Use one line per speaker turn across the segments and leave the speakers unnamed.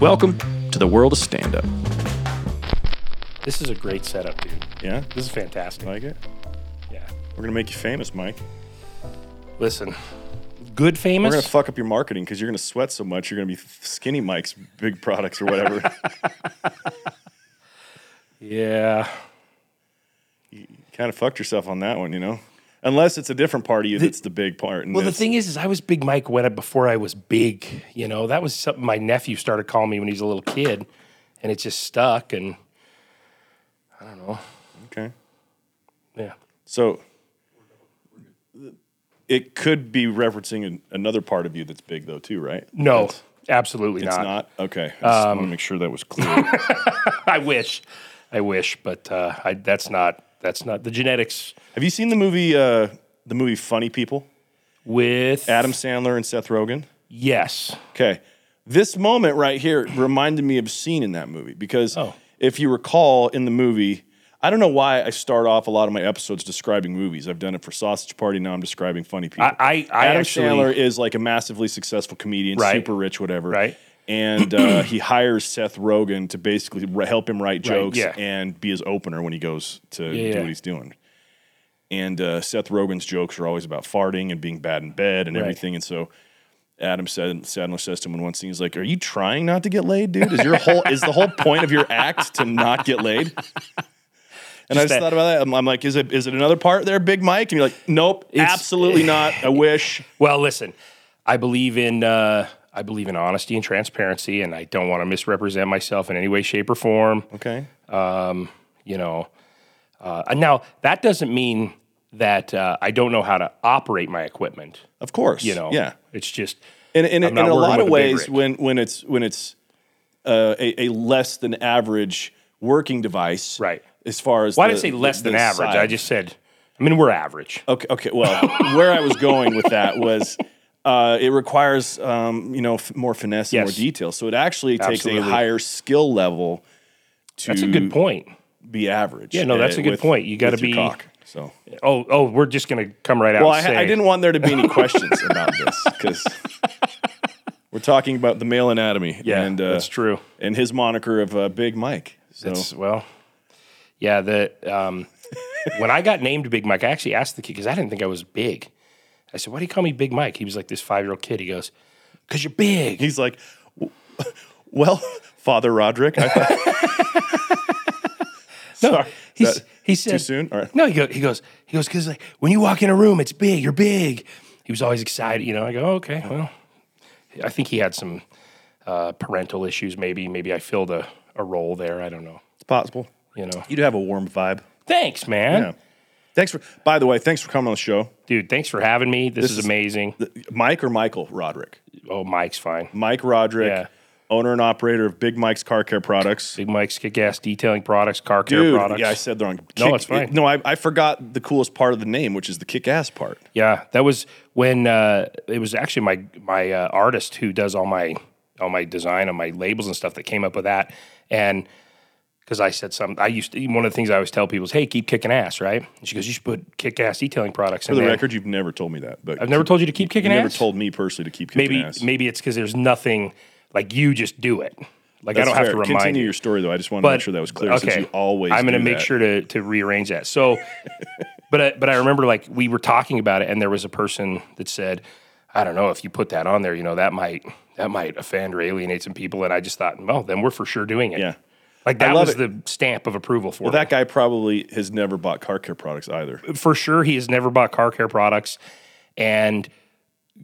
Welcome to the world of stand up.
This is a great setup, dude.
Yeah,
This is fantastic.
like it.
Yeah.
We're gonna make you famous, Mike.
Listen, good famous.
We're gonna fuck up your marketing because you're gonna sweat so much. You're gonna be skinny Mike's big products or whatever.
yeah.
You kind of fucked yourself on that one, you know. Unless it's a different part of you that's the big part.
Well, the thing is, is I was Big Mike when I, before I was big. You know, that was something my nephew started calling me when he was a little kid, and it just stuck. And I don't know.
okay.
Yeah.
So it could be referencing an, another part of you that's big, though, too, right?
No,
That's-
absolutely
it's
not.
not. Okay, I just want to make sure that was clear.
I wish, I wish, but uh, I, that's not. That's not the genetics
Have you seen the movie? Uh, the movie Funny People?
with
Adam Sandler and Seth Rogen.
Yes.
Okay. This moment right here reminded me of a scene in that movie because
Oh.
if you recall in the movie, I don't know why I start off a lot of my episodes describing movies. I've done it for Sausage Party. Now I'm describing funny people.
I- I- I
Adam
actually-
Sandler is like a massively successful comedian,
Right.
super rich, whatever.
Right.
And uh, he hires Seth Rogen to basically re- help him write jokes
yeah.
and be his opener when he goes to
Yeah,
do what he's doing. And uh, Seth Rogen's jokes are always about farting and being bad in bed and
Right.
everything. And so Adam said Sandler says to him in one scene, he's like, Are you trying not to get laid, dude? Is your whole is the whole point of your act to not get laid? And I just
that-
thought about that. I'm, I'm like, is it is it another part there, Big Mike? And you're like, Nope,
It's-
absolutely not. I wish.
Well, listen, I believe in uh, I believe in honesty and transparency, and I don't want to misrepresent myself in any way, shape, or form.
Okay.
You know, uh, and now that doesn't mean that uh, I don't know how to operate my equipment.
Of course.
You know,
Yeah.
it's just
in, in,
I'm
in a lot of
with a big
ways when when it's when it's uh, a, a less than average working device
Right.
as far as
why did I say less
the
than average? I just said, I mean, we're average.
okay okay well where I was going with that was uh, it requires um, you know f- more finesse and more detail so it actually takes a higher skill level to
That's a good point.
be average
Yeah, no, that's a good
with-
point. You gotta
with your
be-
cock, so
Oh, oh, we're just gonna come right out.
well I,
and
ha- I
say-
didn't want there to be any questions about this because we're talking about the male anatomy
Yeah,
and uh,
that's true.
and his moniker of uh, Big Mike. So
It's well, yeah. The um, when I got named Big Mike, I actually asked the kid because I didn't think I was big. I said, "Why do you call me Big Mike?" He was like this five year old kid. He goes, "Cause you're big."
he's like, "Well, Father Roderick, I thought,
no,
Sorry,
he's,
that-
he said
too soon? All right.
No, he goes, he goes, he goes, because like when you walk in a room, it's big. You're big. He was always excited. You know, I go, oh, okay, well, I think he had some uh, parental issues. Maybe, maybe I filled a, a role there. I don't know.
it's possible.
You know.
You do have a warm vibe.
Thanks, man.
Yeah. Thanks for. By the way, thanks for coming on the show,
Dude, thanks for having me. This, is,
is-
amazing.
Mike or Michael Roderick.
Oh, Mike's fine.
Mike Roderick,
Yeah.
owner and operator of Big Mike's Car Care Products.
Big Mike's kick ass detailing products, car care
Dude,
products.
yeah, I said they're on the wrong.
No, it's fine.
no, I, I forgot the coolest part of the name, which is the kick-ass part.
Yeah, that was when uh, it was actually my my uh, artist who does all my all my design on my labels and stuff that came up with that, and because I said some, I used to, one of the things I always tell people is, "Hey, keep kicking ass," right? And she goes, "You should put kick ass detailing products."
For the record, you've never told me that, but
I've never told you to keep
you
kicking
never told me personally to keep kicking
maybe
ass.
maybe it's because there's nothing like you just do it. Like
That's
I don't have to remind
Continue
you.
your story though. I just want to make sure that was clear. Since you always,
I'm going to make
that.
sure to to rearrange that. So, but I, but I remember like we were talking about it, and there was a person that said, "I don't know if you put that on there, you know, that might that might offend or alienate some people." And I just thought, well, then we're for sure doing it.
Yeah.
Like that was
it.
the stamp of approval for
Well,
me.
that guy probably has never bought car care products either.
for sure, he has never bought car care products, and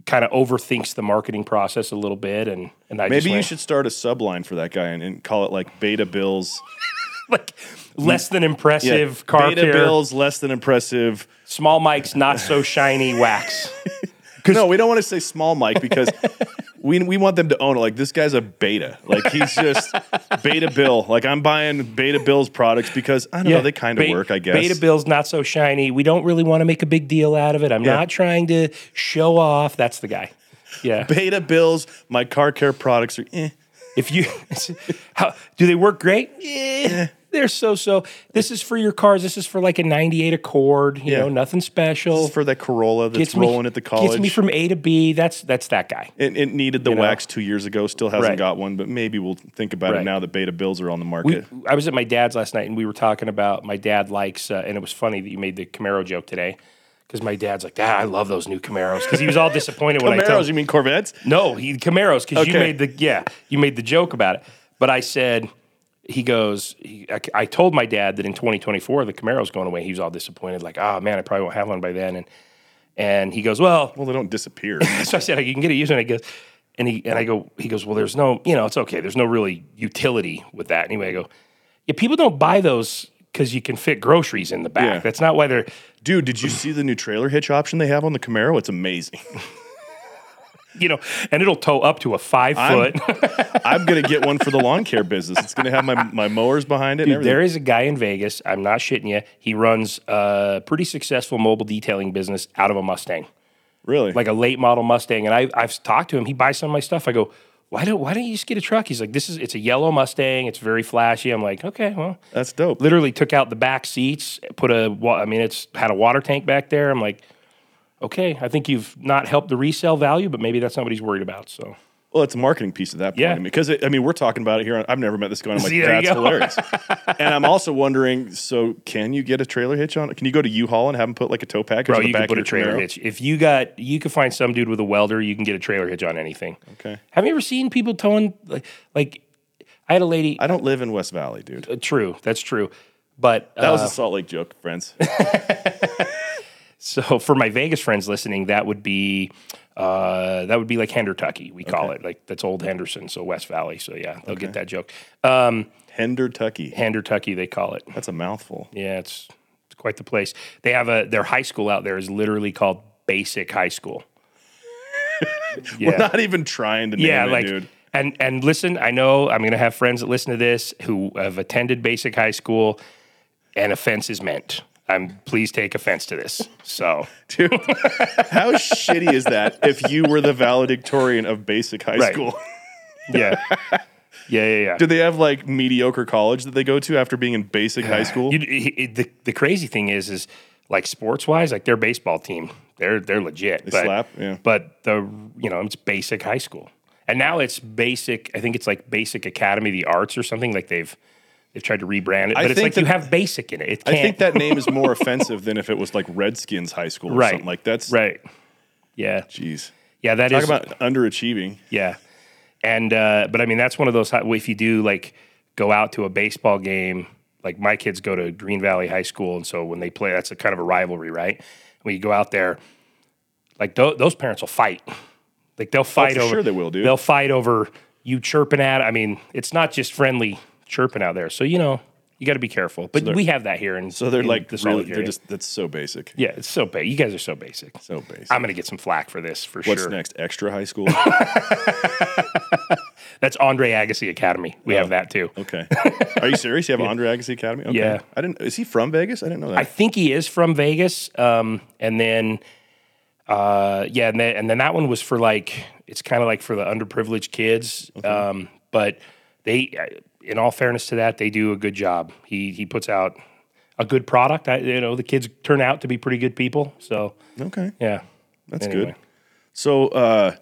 kind of overthinks the marketing process a little bit. And and I just
Maybe you should start a subline for that guy and, and call it like Beta Bills.
like less than impressive car
Beta
care.
Bills, less than impressive.
Small mics, not so shiny wax.
No, we don't want to say small Mike because we we want them to own it. Like this guy's a beta. Like he's just Beta Bill. Like I'm buying Beta Bill's products because I don't know they kind of
Be-
work. I guess.
Beta Bill's not so shiny. We don't really want to make a big deal out of it. I'm
Yeah.
not trying to show off. That's the guy. Yeah.
Beta Bills. My car care products are. Eh.
If you, how do they work great? Yeah. They're so so. This is for your cars. This is for like a '98 Accord. You
Yeah.
know, nothing special.
for that Corolla that's
Gets me-
rolling at the college.
Gets me from A to B. That's that's that guy.
it, it needed the
You know?
wax two years ago. Still hasn't
Right.
got one, but maybe we'll think about it now that Beta Bills are on the
We,
market.
I was at my dad's last night, and we were talking about my dad likes, uh, and it was funny that you made the Camaro joke today, because my dad's like, ah, I love those new Camaros, because he was all disappointed when I told
Camaros, you mean Corvettes?
No, he Camaros because you made the yeah you made the joke about it. But I said he goes. He, I, I told my dad that in 2024 the Camaro's going away. He was all disappointed, like, oh man, I probably won't have one by then. And and he goes, well,
Well, they don't disappear.
so I said you can get a used one. And he goes, and he and I go, he goes, well, there's no, you know, it's okay. There's no really utility with that. Anyway, I go, yeah, people don't buy those because you can fit groceries in the back.
Yeah.
That's not why they're.
Dude, did you see the new trailer hitch option they have on the Camaro? It's amazing.
You know, and it'll tow up to a 5
I'm-
foot.
I'm gonna get one for the lawn care business. It's gonna have my, my mowers behind it.
Dude, there is a guy in Vegas. I'm not shitting you. He runs a pretty successful mobile detailing business out of a Mustang,
really
like a late model Mustang. And I, I've talked to him. He buys some of my stuff. I go, why don't why don't you just get a truck? He's like, this is it's a yellow Mustang. It's very flashy. I'm like, okay, well,
that's dope.
literally took out the back seats, put a I mean, it's had a water tank back there. I'm like, okay, I think you've not helped the resale value, but maybe that's not what he's worried about. So
Well, it's a marketing piece at that point.
Yeah.
Because it, I mean, we're talking about it here. I've never met this guy. I'm like,
See,
that's hilarious. and I'm also wondering, so can you get a trailer hitch on? it? Can you go to U-Haul and have them put like a tow package
Bro,
on the
you
back
can put a trailer
Camaro?
hitch. If you got, you can find some dude with a welder. You can get a trailer hitch on anything.
Okay.
Have you ever seen people towing like, like I had a lady.
I don't live in West Valley, dude.
uh, true, that's true. But
That was
uh,
a Salt Lake joke, friends.
so for my Vegas friends listening, that would be uh, that would be like Hendertucky. We call it like that's old Henderson, so West Valley. So yeah, they'll get that joke. Um,
Hendertucky.
Hendertucky, they call it.
That's a mouthful.
Yeah, it's it's quite the place. They have a their high school out there is literally called Basic High School. yeah.
We're not even trying to name
yeah,
it,
like
dude.
and and listen, I know I'm going to have friends that listen to this who have attended basic high school, and offense is meant. I'm please take offense to this. So
Dude, how shitty is that if you were the valedictorian of basic high
Right.
school?
yeah, yeah, yeah, yeah.
Do they have like mediocre college that they go to after being in basic high school?
You, it, the the crazy thing is, is like sports wise, like their baseball team, they're they're legit. They
slap? Yeah.
But the you know it's basic high school, and now it's basic. I think it's like basic academy of the arts or something. Like they've they've tried to rebrand it,
I
but it's
think
like you have basic in it. It
I think that name is more offensive than if it was like Redskins High School or
right,
something. Like that's
right. Yeah,
Jeez.
yeah. That
Talk
is
about underachieving.
Yeah. And uh, but I mean that's one of those if you do like go out to a baseball game, like my kids go to Green Valley High School, and so when they play, that's a kind of a rivalry, right? When you go out there, like tho- those parents will fight, like they'll fight
Oh,
over.
sure they will, dude.
They'll fight over you chirping at. I mean, it's not just friendly chirping out there, so you know you got to be careful. But we have that here, and
So they're like
the
really, they're just that's so basic.
yeah, it's so basic. You guys are so basic.
So basic.
I'm gonna get some flack for this for
What's
sure.
next? Extra high school?
That's Andre Agassi Academy. We have that too.
Okay. Are you serious? You have Andre Agassi Academy? Okay.
Yeah.
I didn't is he from Vegas? I didn't know that.
I think he is from Vegas. Um, and then, uh, yeah, and then, and then that one was for like it's kind of like for the underprivileged kids. Um, but they, in all fairness to that, they do a good job. He he puts out a good product. I, you know, the kids turn out to be pretty good people. So
okay.
yeah,
That's
Anyway.
good. So uh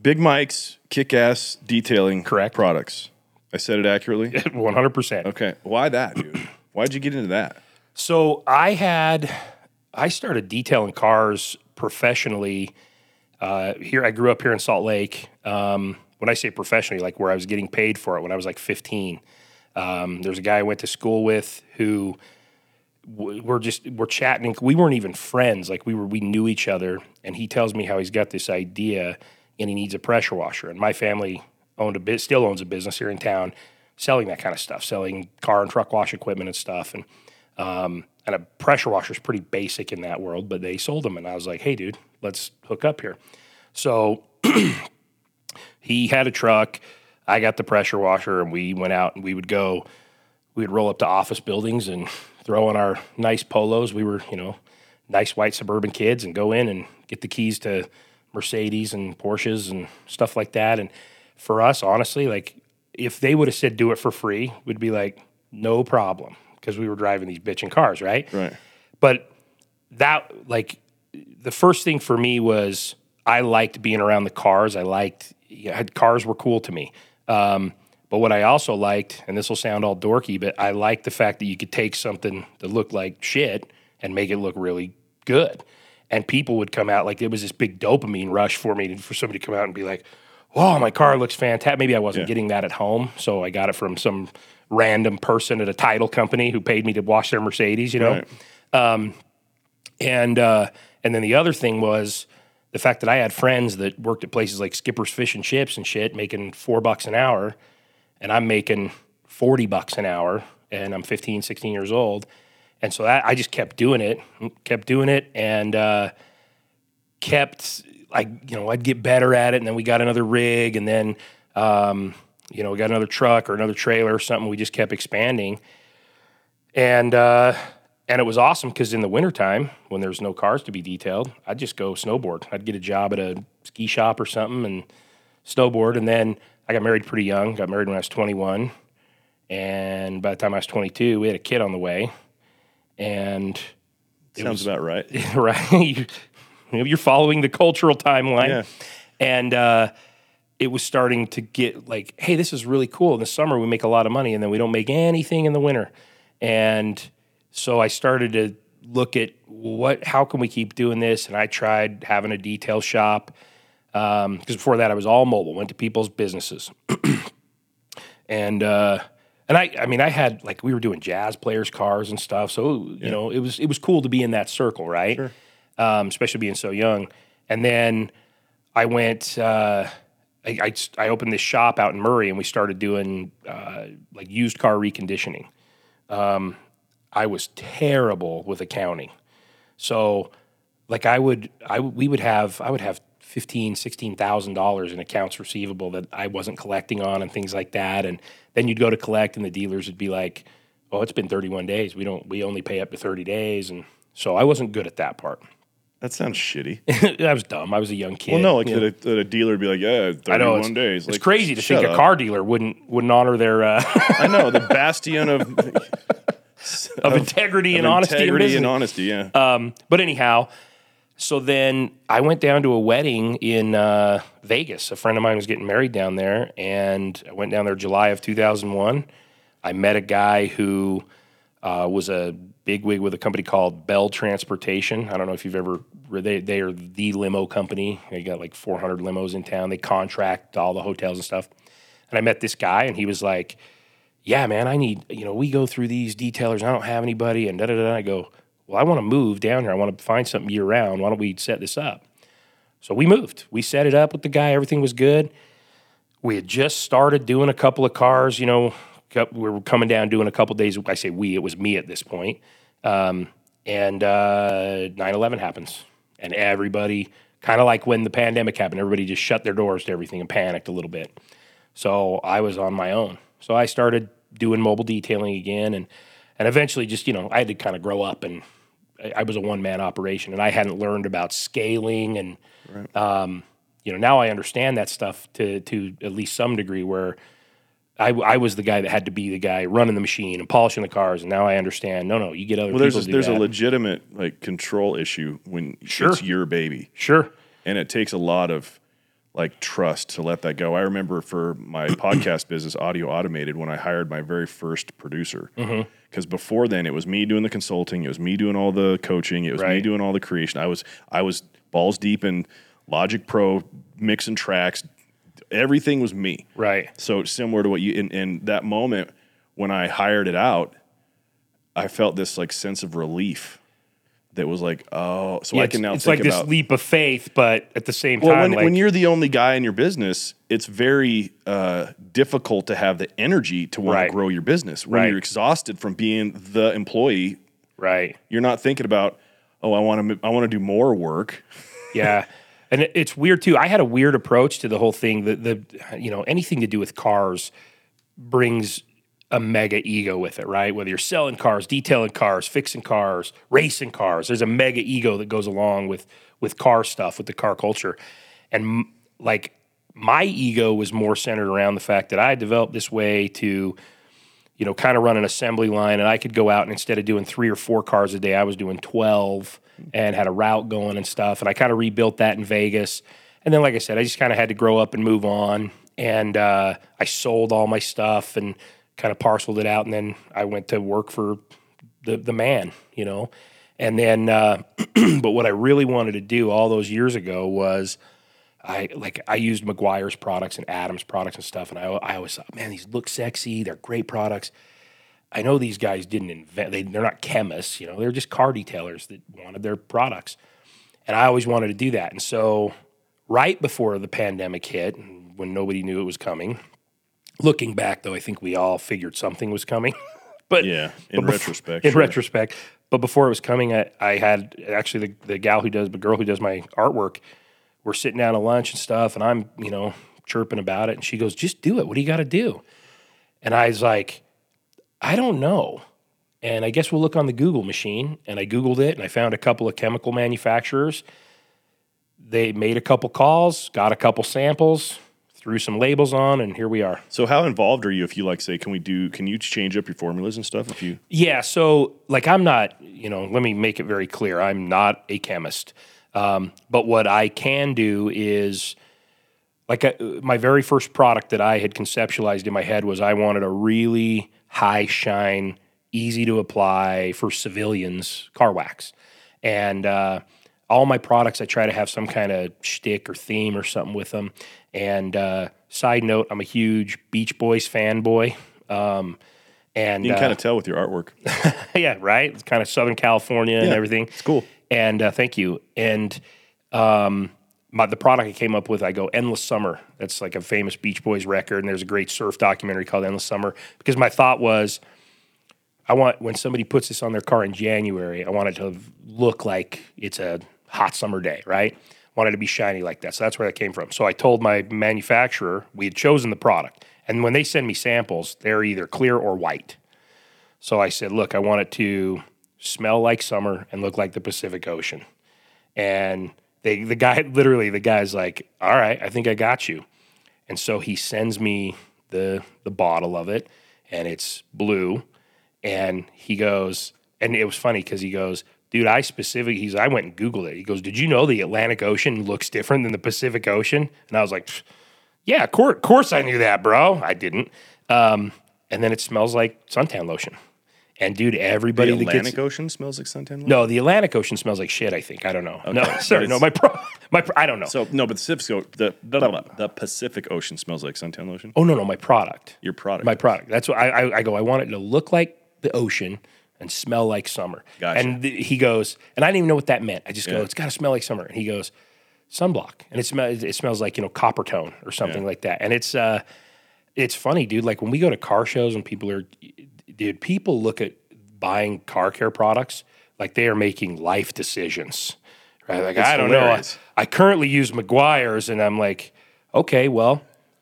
Big Mike's kick ass detailing
Correct.
products. I said it accurately.
one hundred percent.
Okay. Why that, dude? Why'd you get into that?
So I had, I started detailing cars professionally. Uh, here, I grew up here in Salt Lake. Um, when I say professionally, like where I was getting paid for it when I was like 15. Um, there's a guy I went to school with who we're just we're chatting. We weren't even friends. Like we were, we knew each other. And he tells me how he's got this idea and he needs a pressure washer. And my family owned a bit, still owns a business here in town, selling that kind of stuff, selling car and truck wash equipment and stuff. And um, and a pressure washer is pretty basic in that world, but they sold them, and I was like, "Hey, dude, let's hook up here." So he had a truck, I got the pressure washer, and we went out and we would go. We would roll up to office buildings and throw on our nice polos. We were, you know, nice white suburban kids, and go in and get the keys to Mercedes and Porsches and stuff like that. And for us, honestly, like if they would have said do it for free, we'd be like, no problem because we were driving these bitching cars, right?
Right.
But that like the first thing for me was I liked being around the cars. I liked yeah, cars were cool to me. Um, but what I also liked, and this will sound all dorky, but I liked the fact that you could take something that looked like shit and make it look really good. And people would come out like it was this big dopamine rush for me for somebody to come out and be like, "Wow, my car looks fantastic." Maybe I wasn't
Yeah.
getting that at home, so I got it from some random person at a title company who paid me to wash their Mercedes. You know,
Right.
and uh, and then the other thing was the fact that I had friends that worked at places like Skipper's Fish and Chips and shit, making four bucks an hour, and I'm making forty bucks an hour, and I'm 15, 16 years old, and so that, I just kept doing it, kept doing it, and uh, kept like you know I'd get better at it, and then we got another rig, and then um, you know we got another truck or another trailer or something. We just kept expanding, and uh, and it was awesome because in the wintertime when there's no cars to be detailed, I'd just go snowboard. I'd get a job at a ski shop or something and snowboard, and then I got married pretty young. Got married when I was 21, and by the time I was 22, we had a kid on the way, and
Sounds about right.
right? You- You're following the cultural timeline.
Yeah.
And uh, it was starting to get like, hey, this is really cool. In the summer, we make a lot of money, and then we don't make anything in the winter. And so I started to look at what, how can we keep doing this? And I tried having a detail shop because before that I was all mobile. Went to people's businesses, and uh, and I, I mean, I had like we were doing jazz players' cars and stuff. So you know, it was it was cool to be in that circle, right? Um, especially being so young. And then I went. Uh, I, I I opened this shop out in Murray, and we started doing uh, like used car reconditioning. Um, I was terrible with accounting, so like I would I we would have I would have fifteen sixteen thousand dollars in accounts receivable that I wasn't collecting on and things like that, and then you'd go to collect, and the dealers would be like, "Oh, it's been thirty one days. We don't we only pay up to thirty days," and so I wasn't good at that part.
That sounds shitty.
I was dumb. I was a young kid.
Well, no, like that a, that a dealer would be like, yeah,
I know
31
it's,
days.
it's crazy to think a car dealer wouldn't wouldn't honor their uh,
I know the bastion of,
of integrity and
of
honesty. in
integrity
business.
and honesty. Yeah,
Um, but anyhow, so then I went down to a wedding in uh, Vegas. A friend of mine was getting married down there, and I went down there July of 2001. I met a guy who uh, was a bigwig with a company called Bell Transportation. I don't know if you've ever. They they are the limo company. They got like 400 limos in town. They contract all the hotels and stuff. And I met this guy, and he was like, yeah, man, I need, you know, we go through these detailers I don't have anybody and da da da. I go, well, I want to move down here. I want to find something year round. Why don't we set this up? So we moved. We set it up with the guy. Everything was good. We had just started doing a couple of cars, you know, we were coming down doing a couple days. I say we, it was me at this point. Um, and uh, 9 11 happens. And everybody, kind of like when the pandemic happened, everybody just shut their doors to everything and panicked a little bit. So I was on my own. So I started doing mobile detailing again, and and eventually, just you know, I had to kind of grow up, and I, I was a one man operation, and I hadn't learned about scaling, and um, you know, now I understand that stuff to to at least some degree. Where I, I was the guy that had to be the guy running the machine and polishing the cars, and now I understand. No, no, you get other
well, there's
people
a,
to do
there's a legitimate like control issue when
Sure.
it's your baby,
sure,
and it takes a lot of like trust to let that go. I remember for my podcast business, Audio Automated, when I hired my very first producer.
Mm-hmm.
Because before then, it was me doing the consulting, it was me doing all the coaching, it was me doing all the creation. I was I was balls deep in Logic Pro, mixing tracks. Everything was me.
right,
So similar to what you in, in that moment when I hired it out, I felt this like sense of relief that was like, oh, so
Yeah,
I can now
it's
think
like
about
this leap of faith, but at the same
well,
time,
when,
like,
when you're the only guy in your business, it's very uh, difficult to have the energy to want
Right.
to grow your business. When
Right.
you're exhausted from being the employee,
right,
you're not thinking about, oh, I want to, I want to do more work.
Yeah. And it's weird too. I had a weird approach to the whole thing. The, the you know, anything to do with cars brings a mega ego with it, right? Whether you're selling cars, detailing cars, fixing cars, racing cars, there's a mega ego that goes along with with car stuff, with the car culture. And like my ego was more centered around the fact that I developed this way to you know, kind of run an assembly line, and I could go out and instead of doing three or four cars a day, I was doing twelve and had a route going and stuff. And I kind of rebuilt that in Vegas. And then, like I said, I just kind of had to grow up and move on. And uh, I sold all my stuff and kind of parceled it out. And then I went to work for the the man, you know. And then, uh, but what I really wanted to do all those years ago was. I like I used Meguiar's products and Adams products and stuff, and I, I always thought, man, these look sexy. They're great products. I know these guys didn't invent. They, they're not chemists, you know. They're just car detailers that wanted their products, and I always wanted to do that. And so, right before the pandemic hit, when nobody knew it was coming, looking back though, I think we all figured something was coming. but
Yeah, in
but
retrospect,
in
sure.
retrospect, but before it was coming, I, I had actually the, the gal who does the girl who does my artwork. We're sitting down to lunch and stuff, and I'm you know chirping about it, and she goes, "Just do it. What do you got to do?" And I was like, "I don't know." And I guess we'll look on the Google machine, and I googled it, and I found a couple of chemical manufacturers. They made a couple calls, got a couple samples, threw some labels on, and here we are.
So how involved are you if you like say, can we do? Can you change up your formulas and stuff? If you
Yeah, so like I'm not, you know, let me make it very clear. I'm not a chemist. Um, but what I can do is like uh my very first product that I had conceptualized in my head was I wanted a really high shine, easy to apply for civilians car wax. And uh, all my products, I try to have some kind of shtick or theme or something with them. And uh, side note, I'm a huge Beach Boys fanboy. Um, and
you can
uh,
kind of tell with your artwork.
yeah, right. It's kind of Southern California and everything.
it's cool.
And uh, thank you. And um, my, the product I came up with, I go Endless Summer. That's like a famous Beach Boys record, and there's a great surf documentary called Endless Summer. Because my thought was, I want when somebody puts this on their car in January, I want it to look like it's a hot summer day, right? Wanted to be shiny like that. So that's where that came from. So I told my manufacturer we had chosen the product, and when they send me samples, they're either clear or white. So I said, look, I want it to smell like summer and look like the Pacific Ocean. And they, the guy, literally, the guy's like, all right, I think I got you. And so he sends me the the bottle of it, and it's blue. And he goes, and it was funny because he goes, dude, I specifically, he's, I went and Googled it. He goes, did you know the Atlantic Ocean looks different than the Pacific Ocean? And I was like, yeah, of course, course I knew that, bro. I didn't. Um, and then it smells like suntan lotion. And dude, everybody
The Atlantic
gets
Ocean smells like suntan. lotion?
no, the Atlantic Ocean smells like shit. I think I don't know. no,
but
sorry, no, my pro, my pro, I don't know.
So no, but the Pacific the the, the Pacific Ocean smells like suntan lotion.
oh no, no, my product,
Your product.
my product. That's what I, I, I go. I want it to look like the ocean and smell like summer.
Gotcha.
And th- he goes, and I didn't even know what that meant. I just go,
Yeah.
it's got to smell like summer. And he goes, sunblock, and it smells it smells like you know Coppertone or something
Yeah.
like that. And it's uh, it's funny, dude. Like when we go to car shows and people are, dude, people look at buying car care products like they are making life decisions. Right? Like
It's
I don't know. I. I currently use Meguiar's, and I'm like, okay, well,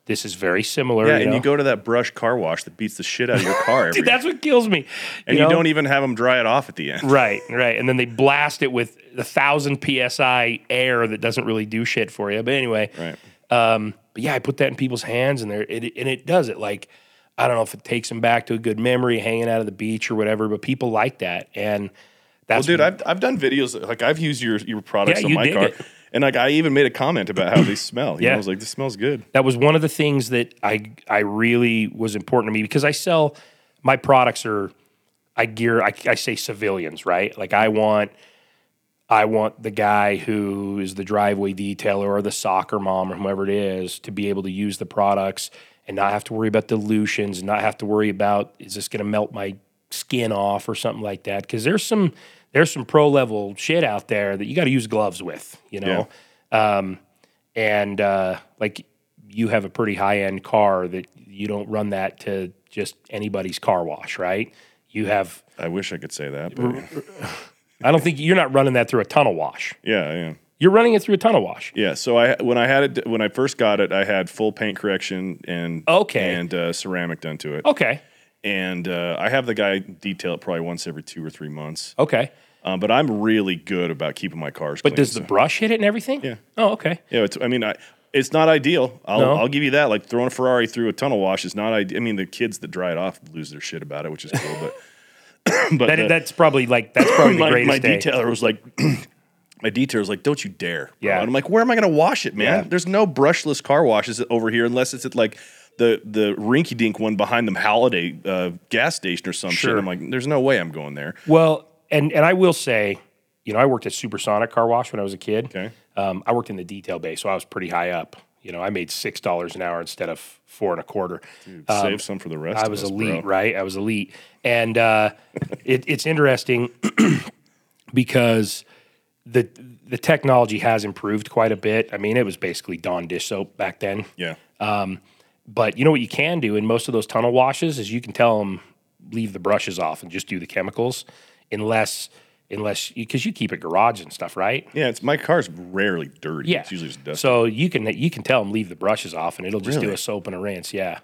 this is very similar.
yeah,
you
and
know?
you go to that brush car wash that beats the shit out of your car, every
Dude, that's what kills me.
and you,
know?
don't even have them dry it off at the end.
Right, right. And then they blast it with a thousand psi air that doesn't really do shit for you. But anyway,
Right.
um, but yeah, I put that in people's hands, and there it, and it does it. Like I don't know if it takes them back to a good memory, hanging out at the beach or whatever. But people like that, and
Well,
that's
dude, I've I've done videos like I've used your your products
Yeah,
on my car,
it.
And like I even made a comment about how they smell. You know,
Yeah.
I was like, this smells good.
that was one of the things that I I really was important to me because I sell my products are I gear I, I say civilians right like I want I want the guy who is the driveway detailer or the soccer mom or whoever it is to be able to use the products and not have to worry about dilutions and not have to worry about is this going to melt my skin off or something like that because there's some there's some pro level shit out there that you got to use gloves with you know? Um, and uh, like you have a pretty high end car that you don't run that to just anybody's car wash right? You have
I wish I could say that, but
I don't think you're not running that through a tunnel wash.
Yeah, yeah.
you're running it through a tunnel wash.
Yeah, so I when I had it when I first got it, I had full paint correction and
Okay.
and uh, ceramic done to it,
okay
and uh, I have the guy detail it probably once every two or three months.
okay
Um, but I'm really good about keeping my cars.
but
clean,
does the
so-
brush hit it and everything
Yeah.
oh okay
yeah? It's, I mean, I it's not ideal. I'll,
No?
I'll give you that. Like throwing a Ferrari through a tunnel wash is not ideal. I mean, the kids that dry it off lose their shit about it, which is cool. But but
That,
the-
that's probably like that's probably the
my,
greatest
my
day.
detailer was like, my detailer was like, "Don't you dare!" bro."
Yeah.
and I'm like, "Where am I going to wash it, man?
Yeah.
There's no brushless car washes over here unless it's at like the the rinky dink one behind the Holiday uh, gas station or some shit." I'm like, "There's no way I'm going there."
Well, and and I will say, you know, I worked at Supersonic Car Wash when I was a kid.
Okay.
Um, I worked in the detail bay, so I was pretty high up. You know, I made six dollars an hour instead of four and a quarter.
Save some for the rest.
Um, I was
us,
elite,
bro.
right? I was elite, and uh, it, it's interesting because the the technology has improved quite a bit. I mean, it was basically Dawn dish soap back then.
Yeah.
But you know what you can do in most of those tunnel washes is you can tell them leave the brushes off and just do the chemicals, unless unless because you keep it garage and stuff, right?
Yeah, it's my car's rarely dirty.
Yeah.
It's usually just dust.
So you can you can tell them leave the brushes off and it'll just do a soap and a rinse. Yeah,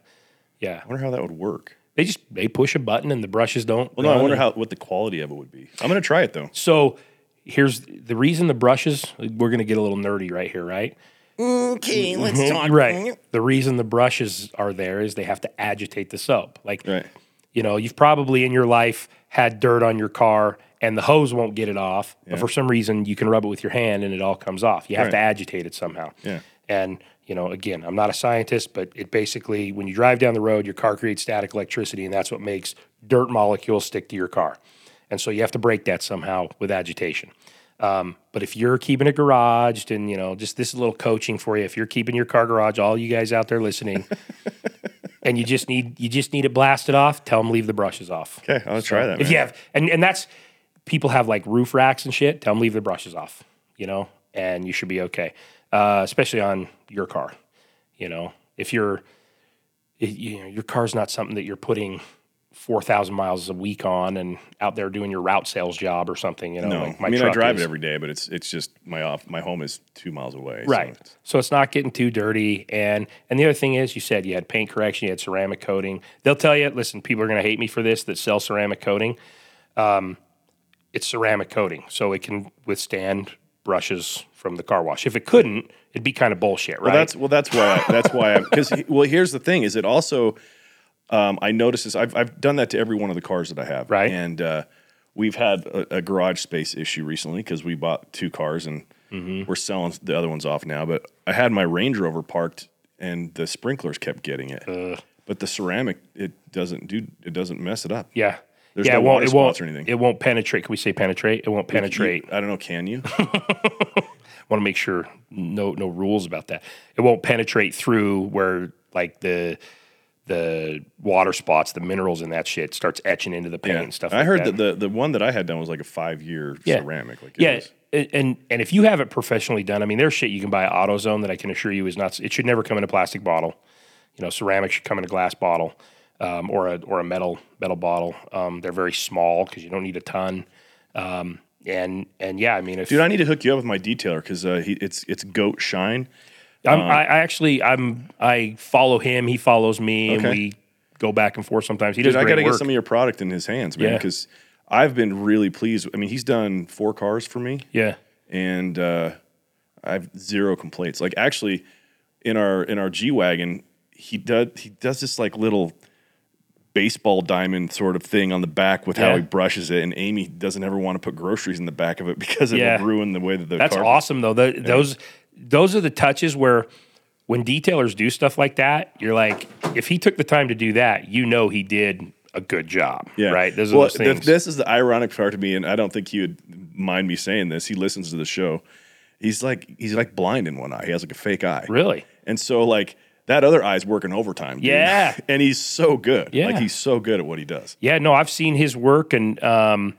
yeah.
I wonder how that would work.
They just they push a button and the brushes don't.
Well, no, I wonder
and-
how what the quality of it would be. I'm gonna try it though.
So here's the reason the brushes. We're gonna get a little nerdy right here, right?
Okay, let's
Mm-hmm.
talk.
Right. The reason the brushes are there is they have to agitate the soap. Like,
Right.
you know, you've probably in your life had dirt on your car and the hose won't get it off, but for some reason you can rub it with your hand and it all comes off. You have to agitate it somehow.
Yeah.
And, you know, again, I'm not a scientist, but it basically, when you drive down the road, your car creates static electricity, and that's what makes dirt molecules stick to your car. And so you have to break that somehow with agitation. Um, but if you're keeping it garaged, and you know, just this is a little coaching for you. If you're keeping your car garage, all you guys out there listening, and you just need you just need it blasted off, tell them leave the brushes off.
Okay, I'll try that.
If
man.
you have, and and that's people have like roof racks and shit. Tell them leave the brushes off. You know, and you should be okay. Uh, especially on your car. You know, if you're, if, you know, your car's not something that you're putting four thousand miles a week on and out there doing your route sales job or something. You know,
No,
like my
I mean I drive
is.
it every day, but it's it's just my off my home is two miles away. so
Right.
it's-
So it's not getting too dirty. And and the other thing is you said you had paint correction, you had ceramic coating. They'll tell you, listen, people are gonna hate me for this that sell ceramic coating. Um, it's ceramic coating, so it can withstand brushes from the car wash. If it couldn't, it'd be kind of bullshit, right?
Well, that's well, that's why I, that's why I'm because well, here's the thing: is it also um, I noticed this. I've I've done that to every one of the cars that I have,
Right.
And uh, we've had a, a garage space issue recently because we bought two cars and
Mm-hmm.
we're selling the other ones off now. But I had my Range Rover parked and the sprinklers kept getting it, but the ceramic it doesn't do it doesn't mess it up.
yeah.
There's
yeah,
no
it won't, it won't,
or anything.
It won't penetrate. Can we say penetrate? It won't penetrate.
I don't know. Can you?
want to make sure no no rules about that. It won't penetrate through where like the the water spots, the minerals in that shit starts etching into the paint and stuff.
I
like
heard
that.
that the the one that I had done was like a five year
Yeah.
ceramic. Like
yeah,
was-
and- and if you have it professionally done, I mean, there's shit you can buy at AutoZone that I can assure you is not. It should never come in a plastic bottle. You know, ceramic should come in a glass bottle um, or a or a metal metal bottle. Um, they're very small because you don't need a ton. Um, and and yeah, I mean, if
Dude, I need to hook you up with my detailer because uh, he, it's it's Goat Shine.
I'm, I, I actually I'm I follow him. He follows me, and
Okay.
we go back and forth sometimes. He does
Dude, I
great
got to
work.
get some of your product in his hands, man,
Yeah.
because I've been really pleased. I mean, he's done four cars for me,
yeah,
and uh, I have zero complaints. Like actually, in our in our G wagon, he does he does this like little baseball diamond sort of thing on the back with how
Yeah.
he brushes it, and Amy doesn't ever want to put groceries in the back of it because it
Yeah.
will ruin the way that the
that's
car.
awesome though. Those those are the touches where when detailers do stuff like that, you're like, if he took the time to do that, you know he did a good job.
Yeah.
right. Those are
well,
those
th-
things.
this is the ironic part to me, and I don't think he would mind me saying this. He listens to the show. He's like he's like blind in one eye. He has like a fake eye.
really,
And so like that other eye's working overtime. dude.
Yeah.
and he's so good.
Yeah.
Like he's so good at what he does.
yeah. No, I've seen his work, and um,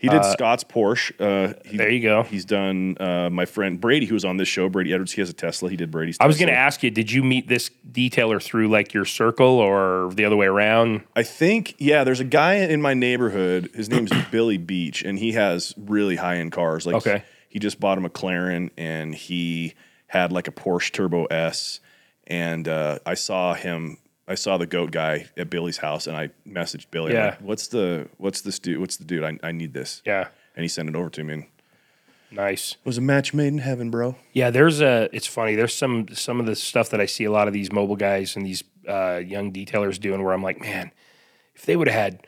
He did Scott's Porsche. Uh, he,
there you go.
He's done uh, my friend Brady, who was on this show. Brady Edwards. He has a Tesla. He did Brady's.
I was going to ask you, did you meet this detailer through like your circle or the other way around?
I think yeah. There's a guy in my neighborhood. His name's Billy Beach, and he has really high end cars. Like
Okay.
he just bought a McLaren, and he had like a Porsche Turbo S. And uh, I saw him. I saw the goat guy at Billy's house, and I messaged Billy.
Yeah.
like, what's the what's this dude? What's the dude? I, I need this.
Yeah.
And he sent it over to me. And
Nice.
It was a match made in heaven, bro.
Yeah, there's a. It's funny. There's some some of the stuff that I see a lot of these mobile guys and these uh, young detailers doing, where I'm like, man, if they would have had,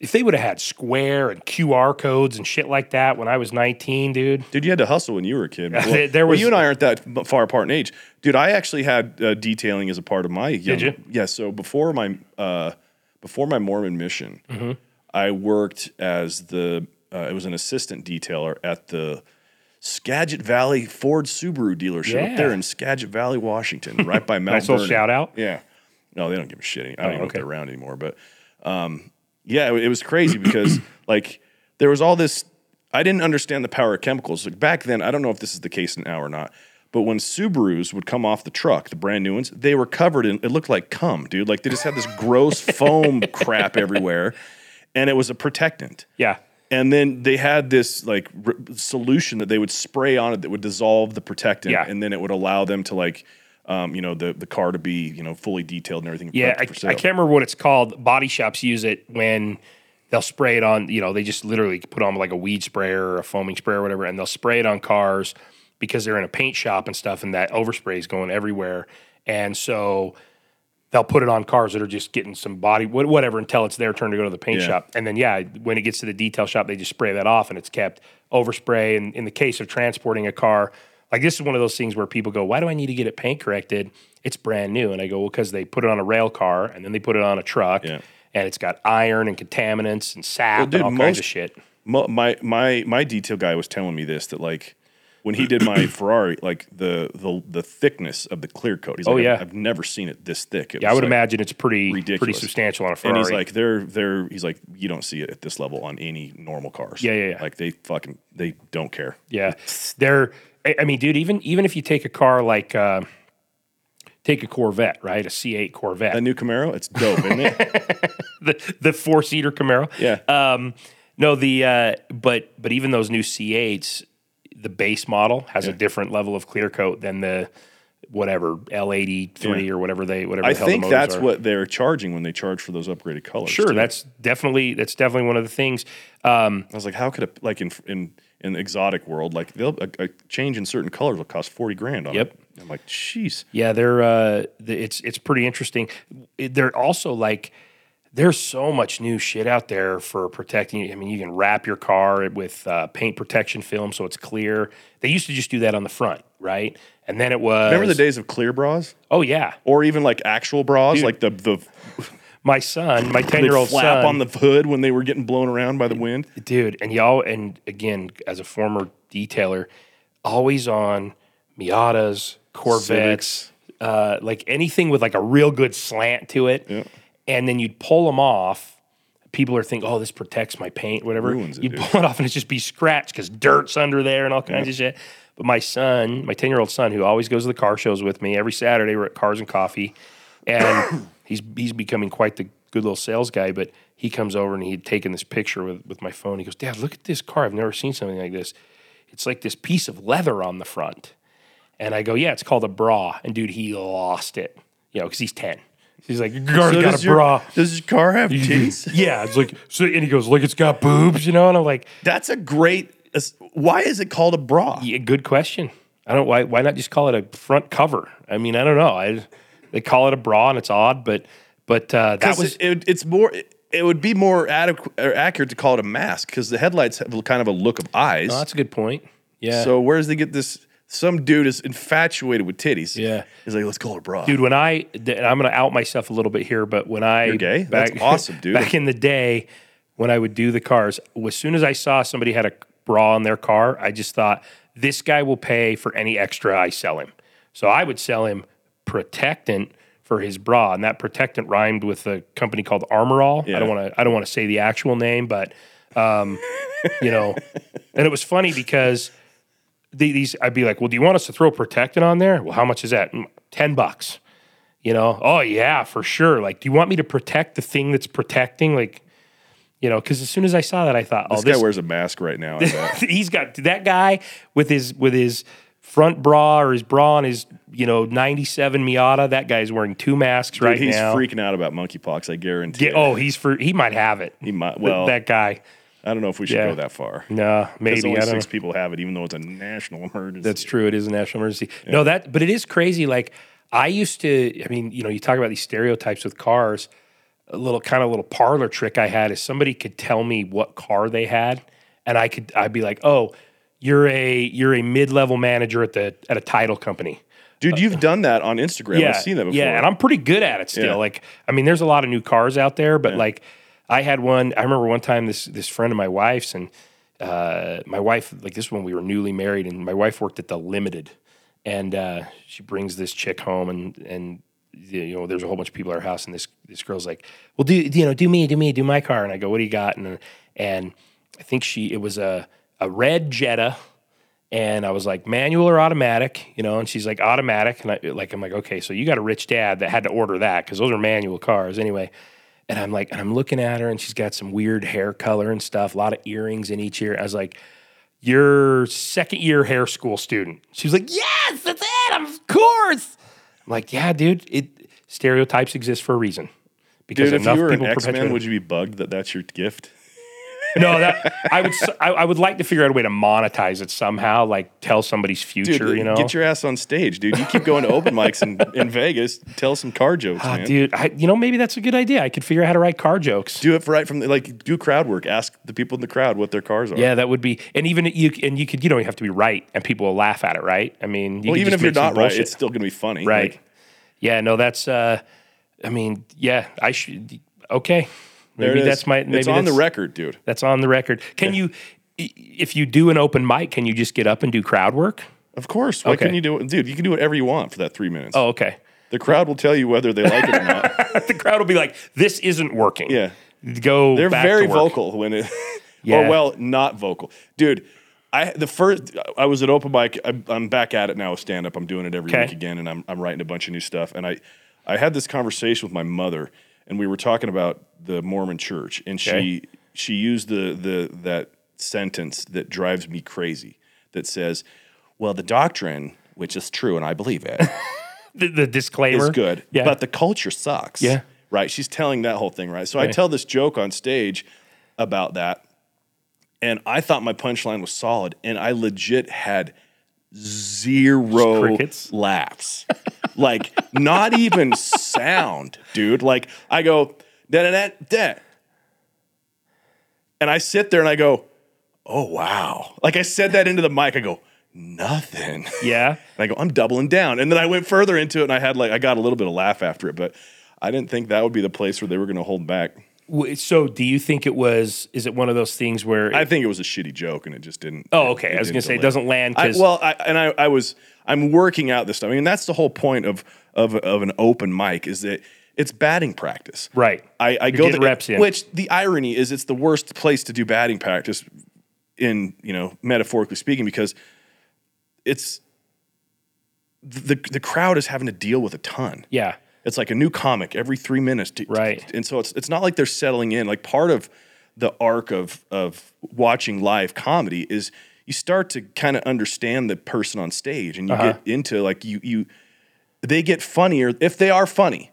if they would have had Square and QR codes and shit like that when I was 19, dude.
Dude, you had to hustle when you were a kid. Well,
there- there
well,
was-
you and I aren't that far apart in age, dude. I actually had uh, detailing as a part of my. Young,
you?
Yeah. So before my uh, before my Mormon mission,
Mm-hmm.
I worked as the. Uh, it was an assistant detailer at the Skagit Valley Ford Subaru dealership up there in Skagit Valley, Washington, right by Mount
Nice little shout out.
Yeah. No, they don't give a shit. I don't
Oh,
even know if they're around anymore. But um, yeah, it, it was crazy because like there was all this. I didn't understand the power of chemicals. Like back then, I don't know if this is the case now or not. But when Subarus would come off the truck, the brand new ones, they were covered in. It looked like cum, dude. Like they just had this gross foam crap everywhere, and it was a protectant.
Yeah.
And then they had this like r- solution that they would spray on it that would dissolve the protectant,
Yeah.
and then it would allow them to like, um, you know, the the car to be you know fully detailed and everything.
Yeah, I, I can't remember what it's called. Body shops use it when they'll spray it on, you know, they just literally put on like a weed sprayer or a foaming sprayer or whatever, and they'll spray it on cars because they're in a paint shop and stuff, and that overspray is going everywhere. And so they'll put it on cars that are just getting some body, whatever, until it's their turn to go to the paint
Yeah.
shop. And then, yeah, when it gets to the detail shop, they just spray that off and it's kept overspray. And in the case of transporting a car, like this is one of those things where people go, why do I need to get it paint corrected? It's brand new. And I go, well, because they put it on a rail car and then they put it on a truck
Yeah.
and it's got iron and contaminants and sap
dude,
and all kinds of shit.
My my my detail guy was telling me this that like when he did my Ferrari, like the the the thickness of the clear coat. He's oh, like,
Oh, yeah.
I've, I've never seen it this thick. It
Yeah, I would
like-
imagine it's pretty pretty substantial on a Ferrari.
And he's like, they're they're he's like, you don't see it at this level on any normal cars.
Yeah, yeah, yeah.
Like they fucking they don't care.
Yeah, they're. I I mean, dude, even even if you take a car like uh, take a Corvette, right, a C8 Corvette,
That new Camaro, it's dope, isn't it?
the the four seater Camaro.
Yeah.
Um, no, the uh, but but even those new C8s, the base model has a different level of clear coat than the whatever L83
Yeah.
or whatever they whatever.
I
the
think that's
are.
what they're charging when they charge for those upgraded colors.
Sure,
too.
that's definitely that's definitely one of the things. Um,
I was like, how could it like in in in the exotic world, like they'll a, a change in certain colors will cost forty grand on
Yep.
it. I'm like, jeez.
Yeah, they're uh, the, it's it's pretty interesting. They're also like there's so much new shit out there for protecting. I mean, you can wrap your car with uh, paint protection film so it's clear. They used to just do that on the front, right? And then it was
Remember the days of clear bras,
Oh yeah,
or even like actual bras, like the the
my son, my ten year old
flap
son,
on the hood when they were getting blown around by the wind.
dude, and y'all, and again, as a former detailer, always on Miatas, Corvettes, uh, like anything with like a real good slant to it.
Yeah.
And then you'd pull them off. People are thinking, "Oh, this protects my paint, whatever."
Ruins it,
you'd
dude.
pull it off, and it's just be scratched because dirt's under there and all kinds of shit. But my son, my ten year old son, who always goes to the car shows with me every Saturday, we're at Cars and Coffee, and he's he's becoming quite the good little sales guy. But he comes over and he'd taken this picture with with my phone. He goes, "Dad, look at this car. I've never seen something like this. It's like this piece of leather on the front." And I go, "Yeah, it's called a bra." And dude, he lost it, you know, because he's ten. He's like, "Your car's
So
got a
your,
bra."
does your car have titties?
yeah, it's like so, and he goes, "Look, it's got boobs," you know, and I'm like,
That's a great. Uh, why is it called a bra?
yeah, "Good question. I don't why why not just call it a front cover? I mean, I don't know. I they call it a bra and it's odd, but but uh, that was
it, it- it's more. It would be more adequate or accurate to call it a mask because the headlights have kind of a look of eyes.
oh, that's a good point. Yeah,
So where does they get this? Some dude is infatuated with titties.
Yeah.
he's like, let's call it a bra.
dude when i and i'm going to out myself a little bit here but when i
You're gay? That's awesome, dude.
back in the day when i would do the cars as soon as i saw somebody had a bra in their car i just thought this guy will pay for any extra i sell him so i would sell him protectant for his bra and that protectant rhymed with a company called Armor All
i
don't want to i don't want to say the actual name but um, you know and it was funny because the- these I'd be like, well, do you want us to throw protectant on there? Well, how much is that? "Mm, Ten bucks. You know? Oh yeah, for sure. Like, do you want me to protect the thing that's protecting? Like, you know, because as soon as I saw that, I thought,
this
oh,
guy wears a mask right now.
He's got that guy with his with his front bra or his bra on his you know ninety seven Miata. That guy's wearing two masks right
Dude, he's
now.
freaking out about monkeypox. I guarantee.
Yeah, oh, he's for he might have it.
he might. Well,
that guy.
I don't know if we should
Yeah.
go that far.
No, maybe
only six
know.
people have it, even though it's a national emergency.
That's true. It is a national emergency. No, that, but it is crazy. Like I used to. I mean, you know, you talk about these stereotypes with cars. A little kind of little parlor trick I had is somebody could tell me what car they had, and I could I'd be like, oh, you're a you're a mid level manager at the at a title company.
Dude, you've done that on Instagram. Yeah, I've seen that before.
Yeah, and I'm pretty good at it still.
Yeah.
Like, I mean, there's a lot of new cars out there, but like, I had one. I remember one time this this friend of my wife's, and uh, my wife like this when we were newly married, and my wife worked at the Limited, and uh, she brings this chick home, and and you know, there's a whole bunch of people at our house, and this this girl's like, well, do you know, do me, do me, do my car, and I go, what do you got? And and I think she it was a a red Jetta and I was like, manual or automatic, you know? And she's like, automatic. And I like, I'm like, okay, so you got a rich dad that had to order that because those are manual cars anyway. And I'm like, and I'm looking at her, and she's got some weird hair color and stuff, a lot of earrings in each ear. I was like, your second year hair school student. She was like, yes, that's it, of course. I'm like, yeah, dude, it stereotypes exist for a reason. Because
Dude, if you were an X Men, would you be bugged that that's your gift?
No, that I would. I, I would like to figure out a way to monetize it somehow, like tell somebody's future.
Dude,
you know,
get your ass on stage, dude. You keep going to open mics in, in Vegas, tell some car jokes,
Ah,
man.
dude. I, you know, maybe that's a good idea. I could figure out how to write car jokes.
Do it for right from the, like do crowd work. Ask the people in the crowd what their cars are.
Yeah, that would be, and even you and you could, you don't have to be right, and people will laugh at it, right? I mean, you
Well, even if you're not right, it's still gonna be funny.
right.
Like,
yeah, no, that's. uh I mean, yeah, I should. Okay, maybe that's my. Maybe
it's on the record, dude.
That's on the record. Can you, if you do an open mic, can you just get up and do crowd work?
Of course. Why
Okay.
couldn't you do it? Dude, you can do whatever you want for that three minutes.
Oh, okay.
The crowd will tell you whether they like it or not.
the crowd will be like, "This isn't working."
Yeah.
go.
They're very vocal when it,
Yeah.
or well, not vocal, dude. I the first I was at open mic. I'm, I'm back at it now with stand up. I'm doing it every
Okay.
week again, and I'm I'm writing a bunch of new stuff. And I I had this conversation with my mother, and we were talking about the Mormon Church, and
Okay.
she she used the the that sentence that drives me crazy that says, "Well, the doctrine, which is true, and I believe it."
The, the disclaimer
is good,
Yeah,
but the culture sucks.
Yeah.
Right. She's telling that whole thing, right? So I tell this joke on stage about that. And I thought my punchline was solid. And I legit had zero
crickets?
laughs. like not even sound, dude. Like I go, da da da da. And I sit there and I go, oh wow. Like I said that into the mic. I go, nothing.
yeah.
And I go, I'm doubling down. And then I went further into it and I had like, I got a little bit of laugh after it, but I didn't think that would be the place where they were going to hold back.
So, do you think it was? Is it one of those things where?
I think it was a shitty joke and it just didn't.
oh, okay.
it
I was gonna say it doesn't land
I, well, I, and I, I was, I'm working out this stuff. I mean, that's the whole point of, of, of an open mic is that it's batting practice.
right.
I, I go the,
reps in.
which the irony is it's the worst place to do batting practice in, you know, metaphorically speaking, because it's the, the crowd is having to deal with a ton.
yeah.
It's like a new comic every three minutes.
Right.
And so it's it's not like they're settling in. Like part of the arc of of watching live comedy is you start to kind of understand the person on stage and you
Uh-huh.
get into like you you they get funnier if they are funny.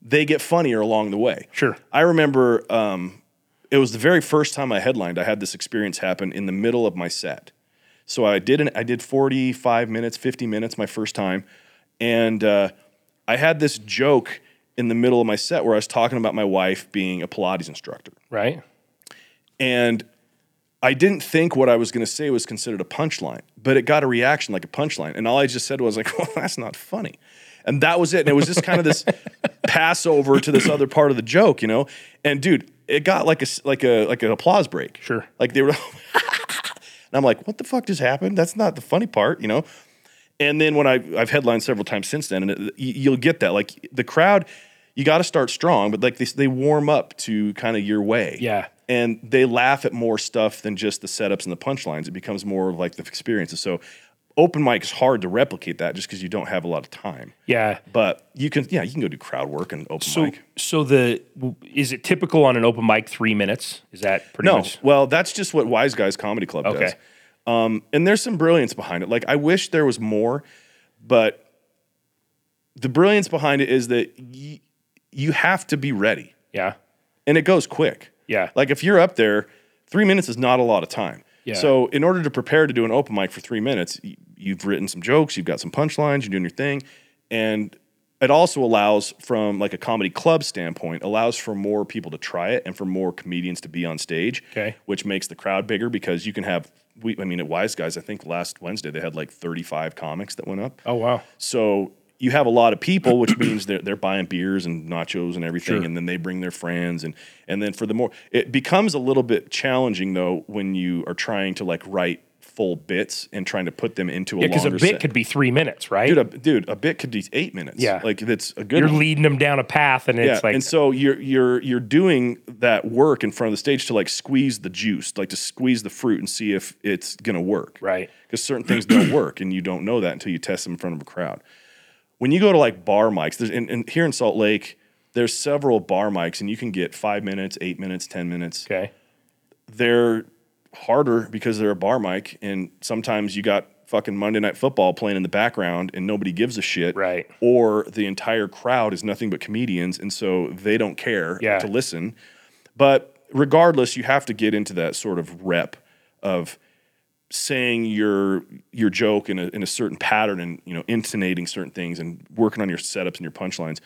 They get funnier along the way.
Sure.
I remember um, it was the very first time I headlined. I had this experience happen in the middle of my set. So I did an, I did 45 minutes, 50 minutes my first time, and uh, I had this joke in the middle of my set where I was talking about my wife being a Pilates instructor,
Right.
and I didn't think what I was going to say was considered a punchline, but it got a reaction like a punchline, and all I just said was like, "Well, that's not funny," and that was it. And it was just kind of this passover to this other part of the joke, you know. And dude, it got like a like a like an applause break.
Sure.
Like they were, and I'm like, "What the fuck just happened? That's not the funny part," you know. And then when I I've headlined several times since then, and it, you, you'll get that like the crowd. You got to start strong, but like they they warm up to kind of your way
Yeah.
and they laugh at more stuff than just the setups and the punchlines. It becomes more of like the experiences. So open mic is hard to replicate that just because you don't have a lot of time.
Yeah.
But you can, yeah, you can go do crowd work and open
So,
mic.
so the is it typical on an open mic three minutes? Is that pretty
No,
much?
well, that's just what Wise Guys Comedy Club does. Um, and there's some brilliance behind it. Like I wish there was more, but the brilliance behind it is that y- you have to be ready,
Yeah.
and it goes quick.
Yeah.
Like if you're up there, Three minutes is not a lot of time.
Yeah.
So in order to prepare to do an open mic for three minutes, y- you've written some jokes, you've got some punchlines, you're doing your thing, and it also allows from like a comedy club standpoint allows for more people to try it and for more comedians to be on stage
Okay.
which makes the crowd bigger because you can have we i mean at wise guys i think last wednesday they had like 35 comics that went up
Oh wow.
so you have a lot of people, which means they're they're buying beers and nachos and everything,
Sure.
and then they bring their friends and and then for the more it becomes a little bit challenging though when you are trying to like write full bits and trying to put them into a
Yeah, because a bit
set.
could be three minutes, right?
dude a, dude a bit could be eight minutes
Yeah.
like that's a good
You're
one.
leading them down a path, and it's
yeah,
like
and so you're you're you're doing that work in front of the stage to like squeeze the juice, like to squeeze the fruit and see if it's gonna work.
Right.
Because certain things don't work, and you don't know that until you test them in front of a crowd. When you go to like bar mics, there's and, and here in Salt Lake, there's several bar mics, and you can get five minutes, eight minutes, ten minutes.
okay.
They're harder because they're a bar mic, and sometimes you got fucking Monday Night Football playing in the background, and nobody gives a shit
Right.
or the entire crowd is nothing but comedians and so they don't care
Yeah.
to listen but regardless you have to get into that sort of rep of saying your your joke in a, in a certain pattern and you know intonating certain things and working on your setups and your punchlines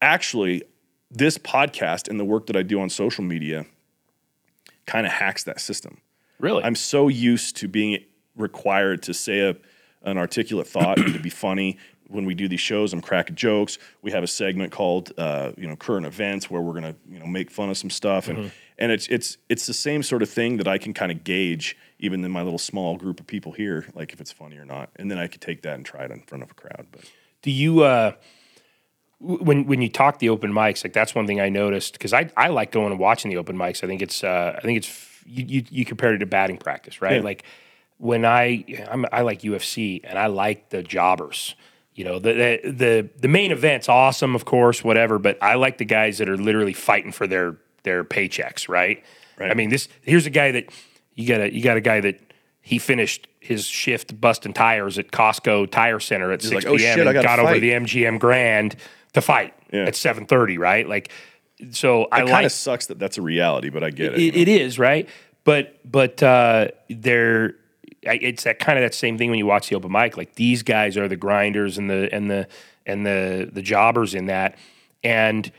actually this podcast and the work that I do on social media kind of hacks that system
Really?
I'm so used to being required to say a, an articulate thought and to be funny. When we do these shows, I'm cracking jokes. We have a segment called, uh, you know, current events where we're gonna, you know, make fun of some stuff, and and it's it's it's the same sort of thing that I can kind of gauge even in my little small group of people here, like if it's funny or not, and then I could take that and try it in front of a crowd. But
Do you uh when when you talk the open mics, like that's one thing I noticed because I I like going and watching the open mics. I think it's uh I think it's you you, you compared it to batting practice, right?
Yeah.
Like when I I'm, I like UFC and I like the jobbers. You know the, the the the main event's awesome, of course, whatever. But I like the guys that are literally fighting for their their paychecks, right?
Right.
I mean, this here's a guy that you got a you got a guy that he finished his shift busting tires at Costco Tire Center at six
like, "Oh,
p.m.
shit,
and got over the MGM Grand to fight
Yeah.
at seven thirty, right? Like, so I
it kind
like
of sucks that that's a reality, but I get it.
it, it is right, but but uh, they're it's that kind of that same thing when you watch the open mic. Like these guys are the grinders and the and the and the the jobbers in that, and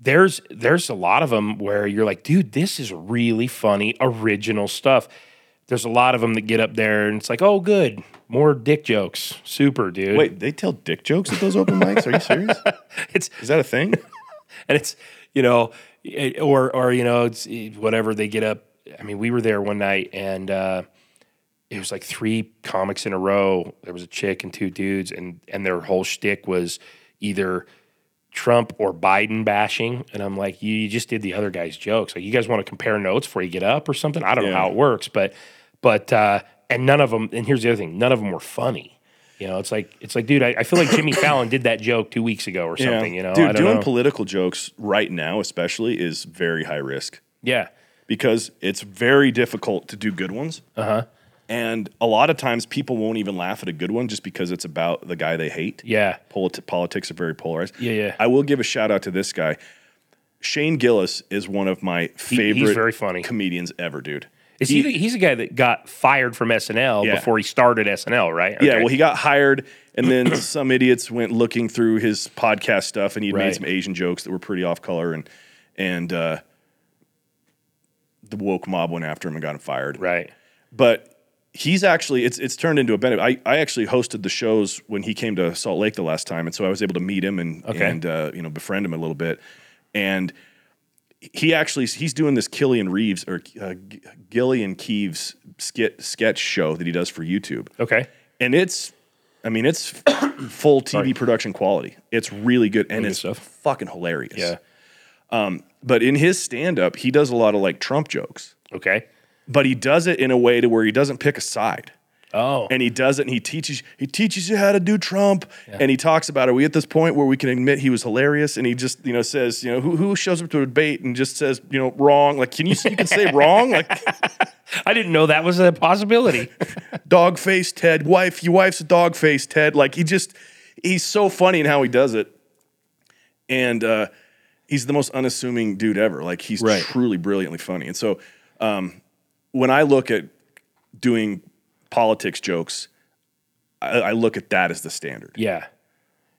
there's there's a lot of them where you're like, dude, this is really funny, original stuff. There's a lot of them that get up there and it's like, oh, good, more dick jokes, super, dude.
Wait, they tell dick jokes at those open mics? Are you serious?
it's
Is that a thing?
and it's you know it- or or you know it's whatever they get up i mean we were there one night and uh it was like three comics in a row there was a chick and two dudes and and their whole shtick was either Trump or Biden bashing, and I'm like, you, you just did the other guy's jokes. Like, you guys want to compare notes before you get up or something? I don't know how it works, but but uh, and none of them. And here's the other thing: none of them were funny. You know, it's like it's like, dude, I, I feel like Jimmy Fallon did that joke two weeks ago or something. You know,
dude,
I don't
doing
know.
political jokes right now, especially, is very high risk
yeah,
because it's very difficult to do good ones. Uh
Uh-huh.
And a lot of times, people won't even laugh at a good one just because it's about the guy they hate.
yeah.
Polit- politics are very polarized.
Yeah, yeah.
I will give a shout out to this guy. Shane Gillis is one of my favorite
very funny.
comedians ever, dude.
Is he, the, he's a guy that got fired from SNL
Yeah.
before he started SNL, right?
Yeah, well, he got hired, and then some idiots went looking through his podcast stuff, and he
Right.
made some Asian jokes that were pretty off color, and and uh, the woke mob went after him and got him fired.
right.
But he's actually it's it's turned into a benefit. I, I actually hosted the shows when he came to Salt Lake the last time, and so I was able to meet him and
Okay.
and uh, you know befriend him a little bit, and he actually he's doing this Killian Reeves or uh, Gillian Keeves skit sketch show that he does for YouTube
Okay.
and it's I mean it's full TV production quality. It's really good and
good
it's fucking hilarious.
Yeah.
But in his stand up, he does a lot of like Trump jokes.
Okay.
But he does it in a way to where he doesn't pick a side.
Oh.
And he does it and he teaches he teaches you how to do Trump. And he talks about are we at this point where we can admit he was hilarious and he just, you know, says, you know, who who shows up to a debate and just says, you know, wrong. Like can you you can say wrong? Like
I didn't know that was a possibility.
dog face Ted, wife, your wife's a dog face Ted. Like he just, he's so funny in how he does it. And uh, he's the most unassuming dude ever. Like he's
Right.
truly brilliantly funny. And so um, when I look at doing politics jokes, I, I look at that as the standard.
Yeah.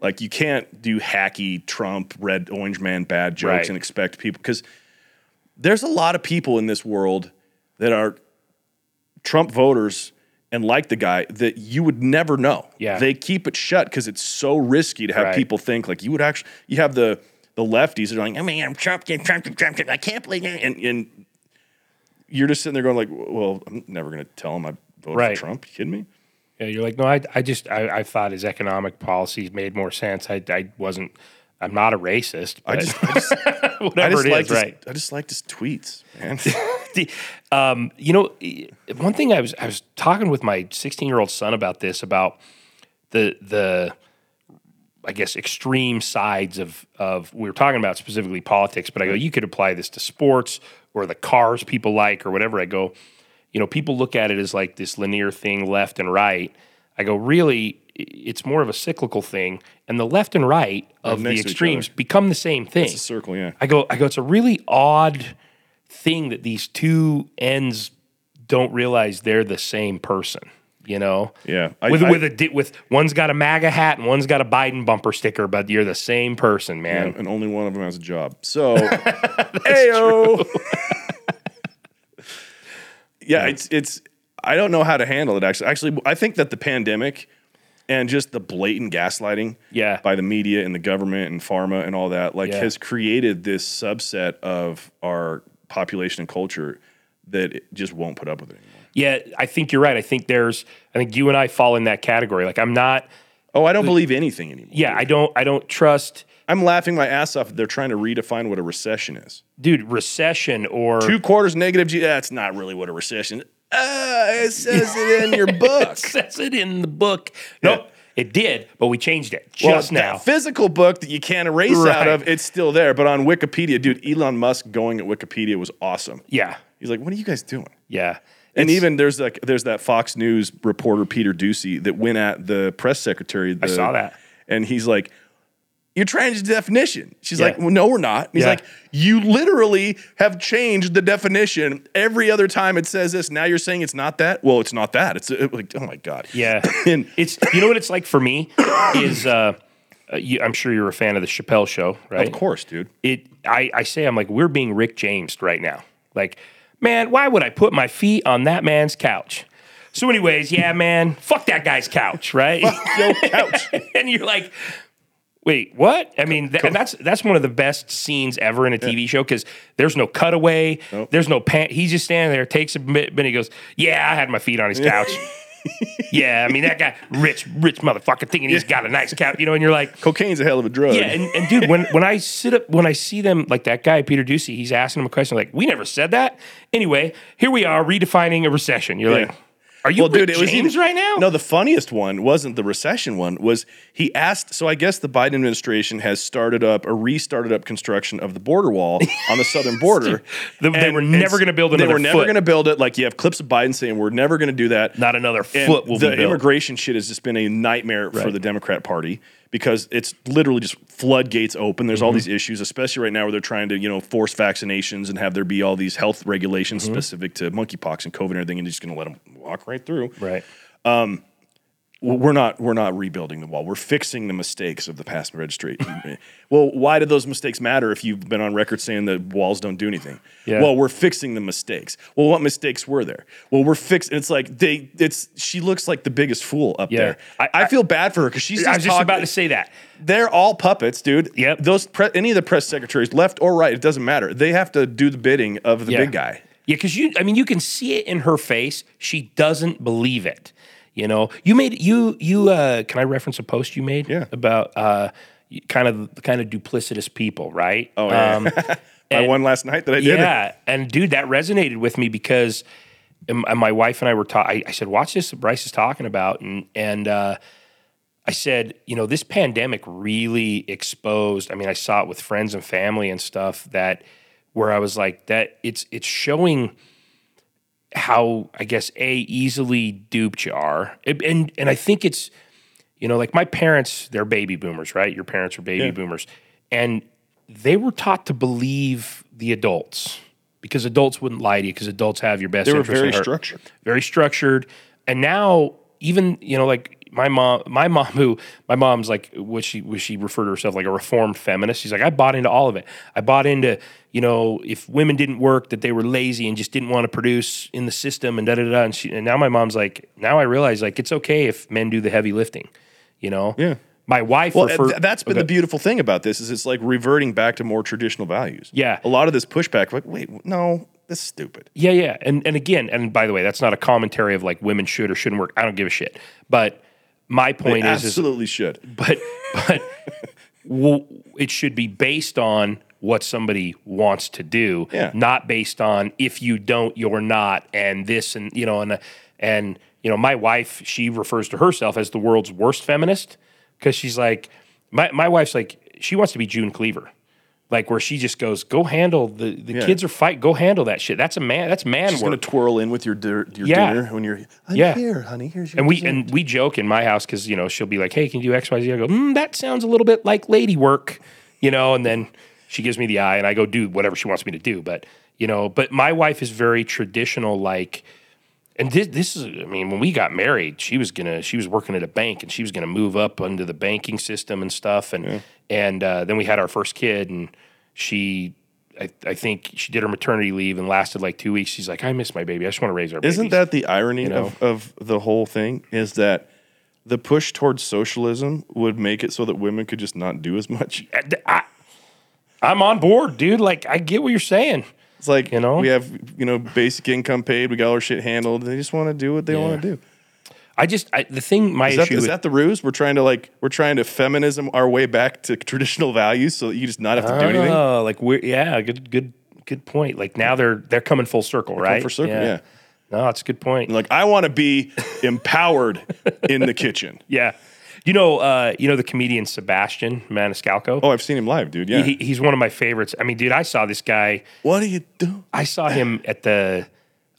Like you can't do hacky Trump, red orange man bad jokes
Right.
and expect people because there's a lot of people in this world that are Trump voters and like the guy that you would never know.
Yeah.
They keep it shut because it's so risky to have
Right.
people think like you would actually you have the the lefties that are like, oh, I mean, I'm Trump, I'm Trump, Trump, Trump, Trump, I can't believe it. And, and you're just sitting there going like, well, I'm never going to tell him I voted
Right.
for Trump. You kidding me?
Yeah, you're like, no, I, I just, I, I thought his economic policies made more sense. I, I wasn't, I'm not a racist.
I just, I just, I
whatever
just
it
liked
is,
his,
right?
I just liked his tweets, man.
The- um, you know, one thing I was, I was talking with my 16 year old son about this, about the, the, I guess extreme sides of of we were talking about specifically politics, but I go you could apply this to sports or the cars people like or whatever. I go, you know, people look at it as like this linear thing, left and right. I go, really, it's more of a cyclical thing, and the left and right of the
next to each
extremes become the same thing.
It's a circle, yeah.
I go, I go, it's a really odd thing that these two ends don't realize they're the same person. You know,
Yeah, I-
with
I-
with a di- with one's got a MAGA hat and one's got a Biden bumper sticker, but you're the same person, man.
and only one of them has a job. So, ayo. yeah, it's it's. I don't know how to handle it. Actually, actually, I think that the pandemic and just the blatant gaslighting,
Yeah.
by the media and the government and pharma and all that, like,
Yeah.
has created this subset of our population and culture that it just won't put up with it anymore.
Yeah, I think you're right. I think there's, I think you and I fall in that category. Like I'm not.
Oh, I don't believe anything anymore.
Yeah, I don't. I don't trust,
I'm laughing my ass off. that They're trying to redefine what a recession is.
dude. Recession or
Two quarters negative G. That's not really what a recession. Uh, it says it in your book.
says it in the book. No,
Yeah.
it did, but we changed it
Well,
just now.
that physical book that you can't erase out of, it's still there. But on Wikipedia, dude, Elon Musk going at Wikipedia was awesome.
yeah,
He's like, "What are you guys doing?"
yeah.
And
It's-
even there's like there's that Fox News reporter Peter Doocy that went at the press secretary. The,
saw that.
and he's like, "You're trying to definition." She's
Yeah.
like, well, "No, we're not." And he's
Yeah.
like, "You literally have changed the definition every other time it says this. Now you're saying it's not that. Well, it's not that. It's uh, like, oh my god."
Yeah,
And-
it's you know what it's like for me is uh, uh, you, I'm sure you're a fan of the Chappelle Show, right?
Of course, dude.
It I I say I'm like we're being Rick James right now. Like, man, why would I put my feet on that man's couch? So, anyways, yeah, man, fuck that guy's couch, right?
Yo, couch.
and you're like, wait, what? I mean, th- and that's that's one of the best scenes ever in a TV show because there's no cutaway, there's no pan. He's just standing there, takes a bit, and he goes, "Yeah, I had my feet on his couch." yeah, I mean that guy, rich, rich motherfucker, thinking he's got a nice couch, you know, and you're like.
Cocaine's a hell of a drug.
Yeah, and, and dude, when when I sit up, when I see them, like that guy Peter Doocy, he's asking him a question like, "We never said that." Anyway, here we are redefining a recession. You're
Yeah.
like, "Are you
well, dude, it was
James
even-
right now?"
No, the funniest one wasn't the recession one. Was he asked? So I guess the Biden administration has started up or restarted up construction of the border wall on the southern border.
They- they were never gonna build another.
They were never going to build it. Like you have clips of Biden saying, "We're never going to do that."
Not another
And
foot will
the
be built.
immigration shit has just been a nightmare for the Democrat Party because it's literally just floodgates open. There's
Mm-hmm.
all these issues, especially right now where they're trying to, you know, force vaccinations and have there be all these health regulations
Mm-hmm.
specific to monkeypox and COVID and everything, and they're just going to let them walk right through.
right.
Well, we're not we're not rebuilding the wall. We're fixing the mistakes of the past registry. well, why do those mistakes matter if you've been on record saying that walls don't do anything?
Yeah.
Well, we're fixing the mistakes. Well, what mistakes were there? Well, we're fixing. It's like they. It's she looks like the biggest fool up
Yeah.
there.
I-
I, feel bad for her because she's just,
I was just about to say that.
They're all puppets, dude.
Yep.
Those pre- any of the press secretaries, left or right, it doesn't matter. They have to do the bidding of the
Yeah.
big guy.
Yeah, because you, I mean, you can see it in her face. She doesn't believe it. You know, you made you you. uh Can I reference a post you made?
Yeah.
About uh, kind of the kind of duplicitous people, right?
Oh yeah.
Um,
I one last night that I did. it.
yeah, and dude, that resonated with me because um, and my wife and I were talking. I said, "Watch this." Bryce is talking about, and and uh, I said, you know, this pandemic really exposed. I mean, I saw it with friends and family and stuff that where I was like, that it's it's showing how I guess a easily duped you are, It- and and I think it's you know like my parents, they're baby boomers, right? Your parents are baby
Yeah.
boomers, and they were taught to believe the adults because adults wouldn't lie to you because adults have your best
They were very structured.
very structured. And now even, you know, like my mom, my mom who my mom's like what she what she referred to herself like a reformed feminist. She's like, I bought into all of it. I bought into, you know, if women didn't work, that they were lazy and just didn't want to produce in the system and da da da. And she and now my mom's like, now I realize like it's okay if men do the heavy lifting, you know?
Yeah.
My wife
Well,
referred,
th- that's been
Okay.
the beautiful thing about this is it's like reverting back to more traditional values.
Yeah.
a lot of this pushback, like, wait, no, that's stupid.
Yeah, yeah. And and again, and by the way, that's not a commentary of like women should or shouldn't work. I don't give a shit. But my point is, is
absolutely should.
but but well, it should be based on what somebody wants to do,
Yeah.
not based on if you don't, you're not, and this and you know, and and you know, my wife, she refers to herself as the world's worst feminist because she's like, my my wife's like, she wants to be June Cleaver. Like where she just goes, go handle the the
Yeah.
kids are fight, go handle that shit. That's a man. That's man
She's
work.
going to twirl in with your dir- your
Yeah.
dinner when you're I'm
Yeah.
here, honey. Here's your
And we
dessert."
and we joke in my house because you know she'll be like, "Hey, can you do X, Y, Z?" I go, mm, "That sounds a little bit like lady work," you know. And then she gives me the eye, and I go do whatever she wants me to do. But you know, but my wife is very traditional, like. And this, this is, I mean, when we got married, she was gonna, she was working at a bank, and she was gonna move up under the banking system and stuff. And and uh, then we had our first kid, and she, I, I think she did her maternity leave and lasted like two weeks. She's like, I miss my baby. I just want to raise our. Baby.
Isn't
babies."
that the irony
know?
of, of the whole thing? Is that the push towards socialism would make it so that women could just not do as much?
I, I'm on board, dude. Like, I get what you're saying.
It's like
You know?
we have you know basic income paid, we got all our shit handled. They just want to do what they want to do.
I just I, the thing. My
Is that,
issue.
is
with-
that the ruse? We're trying to like we're trying to feminism our way back to traditional values, so that you just not have to do anything.
Oh, like we're yeah, good, good, good point. Like now they're they're coming full circle, right?
for circle, yeah.
No, that's a good point.
Like I want to be empowered in the kitchen.
yeah, you know, uh, you know the comedian Sebastian Maniscalco.
Oh, I've seen him live, dude. Yeah.
He, he's one of my favorites. I mean, dude, I saw this guy.
what do you do?
I saw him at the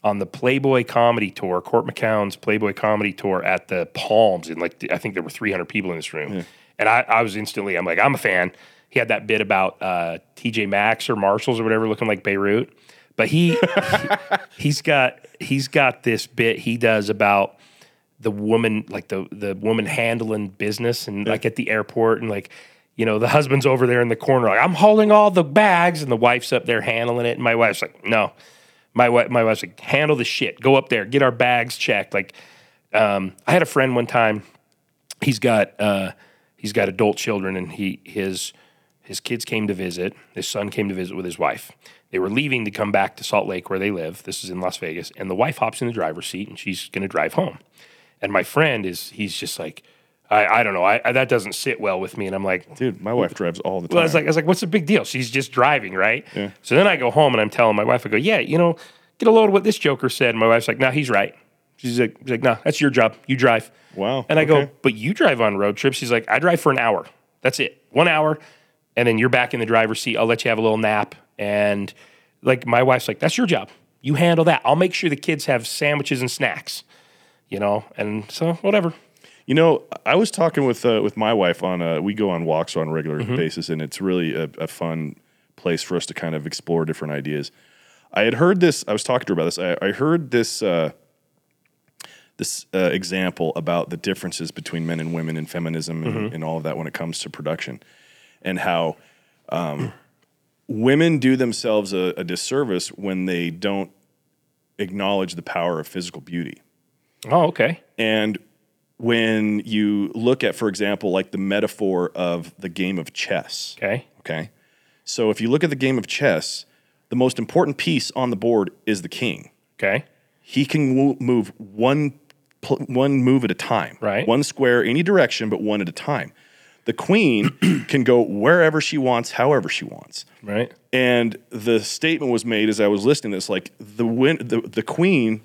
on the Playboy Comedy Tour, Court McCown's Playboy Comedy Tour at the Palms, and like I think there were 300 people in this room, and I, I was instantly, I'm like, I'm a fan. He had that bit about uh, TJ Maxx or Marshalls or whatever, looking like Beirut, but he, he has got he's got this bit he does about the woman like the the woman handling business and like at the airport and like you know the husband's over there in the corner like I'm holding all the bags. And the wife's up there handling it. And my wife's like no my wife my wife's like handle the shit. Go up there. Get our bags checked. Like um, I had a friend one time. He's got uh, he's got adult children and he his his kids came to visit. His son came to visit with his wife. They were leaving to come back to Salt Lake where they live. This is in Las Vegas. And the wife hops in the driver's seat and she's going to drive home. And my friend is he's just like I, I don't know I, I that doesn't sit well with me and I'm like
Dude, my wife drives all the time.
well, I was like, I was like, what's the big deal? She's just driving, right? Yeah. So then I go home and I'm telling my wife, I go, yeah, you know, get a load of what this joker said. And my wife's like, no, he's right. She's like, she's like, no, that's your job. You drive.
Wow,
And I go, but you drive on road trips. She's like, I drive for an hour. That's it, one hour, and then you're back in the driver's seat. I'll let you have a little nap. And like my wife's like, that's your job. You handle that. I'll make sure the kids have sandwiches and snacks. You know, and so whatever.
You know, I was talking with uh, with my wife on uh, we go on walks on a regular
Mm-hmm.
basis, and it's really a, a fun place for us to kind of explore different ideas. I had heard this. I was talking to her about this. I, I heard this uh, this uh, example about the differences between men and women in feminism and,
Mm-hmm.
and all of that when it comes to production, and how um, women do themselves a, a disservice when they don't acknowledge the power of physical beauty.
Oh, okay.
And when you look at, for example, like the metaphor of the game of chess,
Okay.
okay? So if you look at the game of chess, the most important piece on the board is the king.
Okay.
He can wo- move one pl- one move at a time,
Right.
One square any direction, but one at a time. The queen can go wherever she wants, however she wants.
Right.
And the statement was made as I was listening to this, like the win, the, the queen,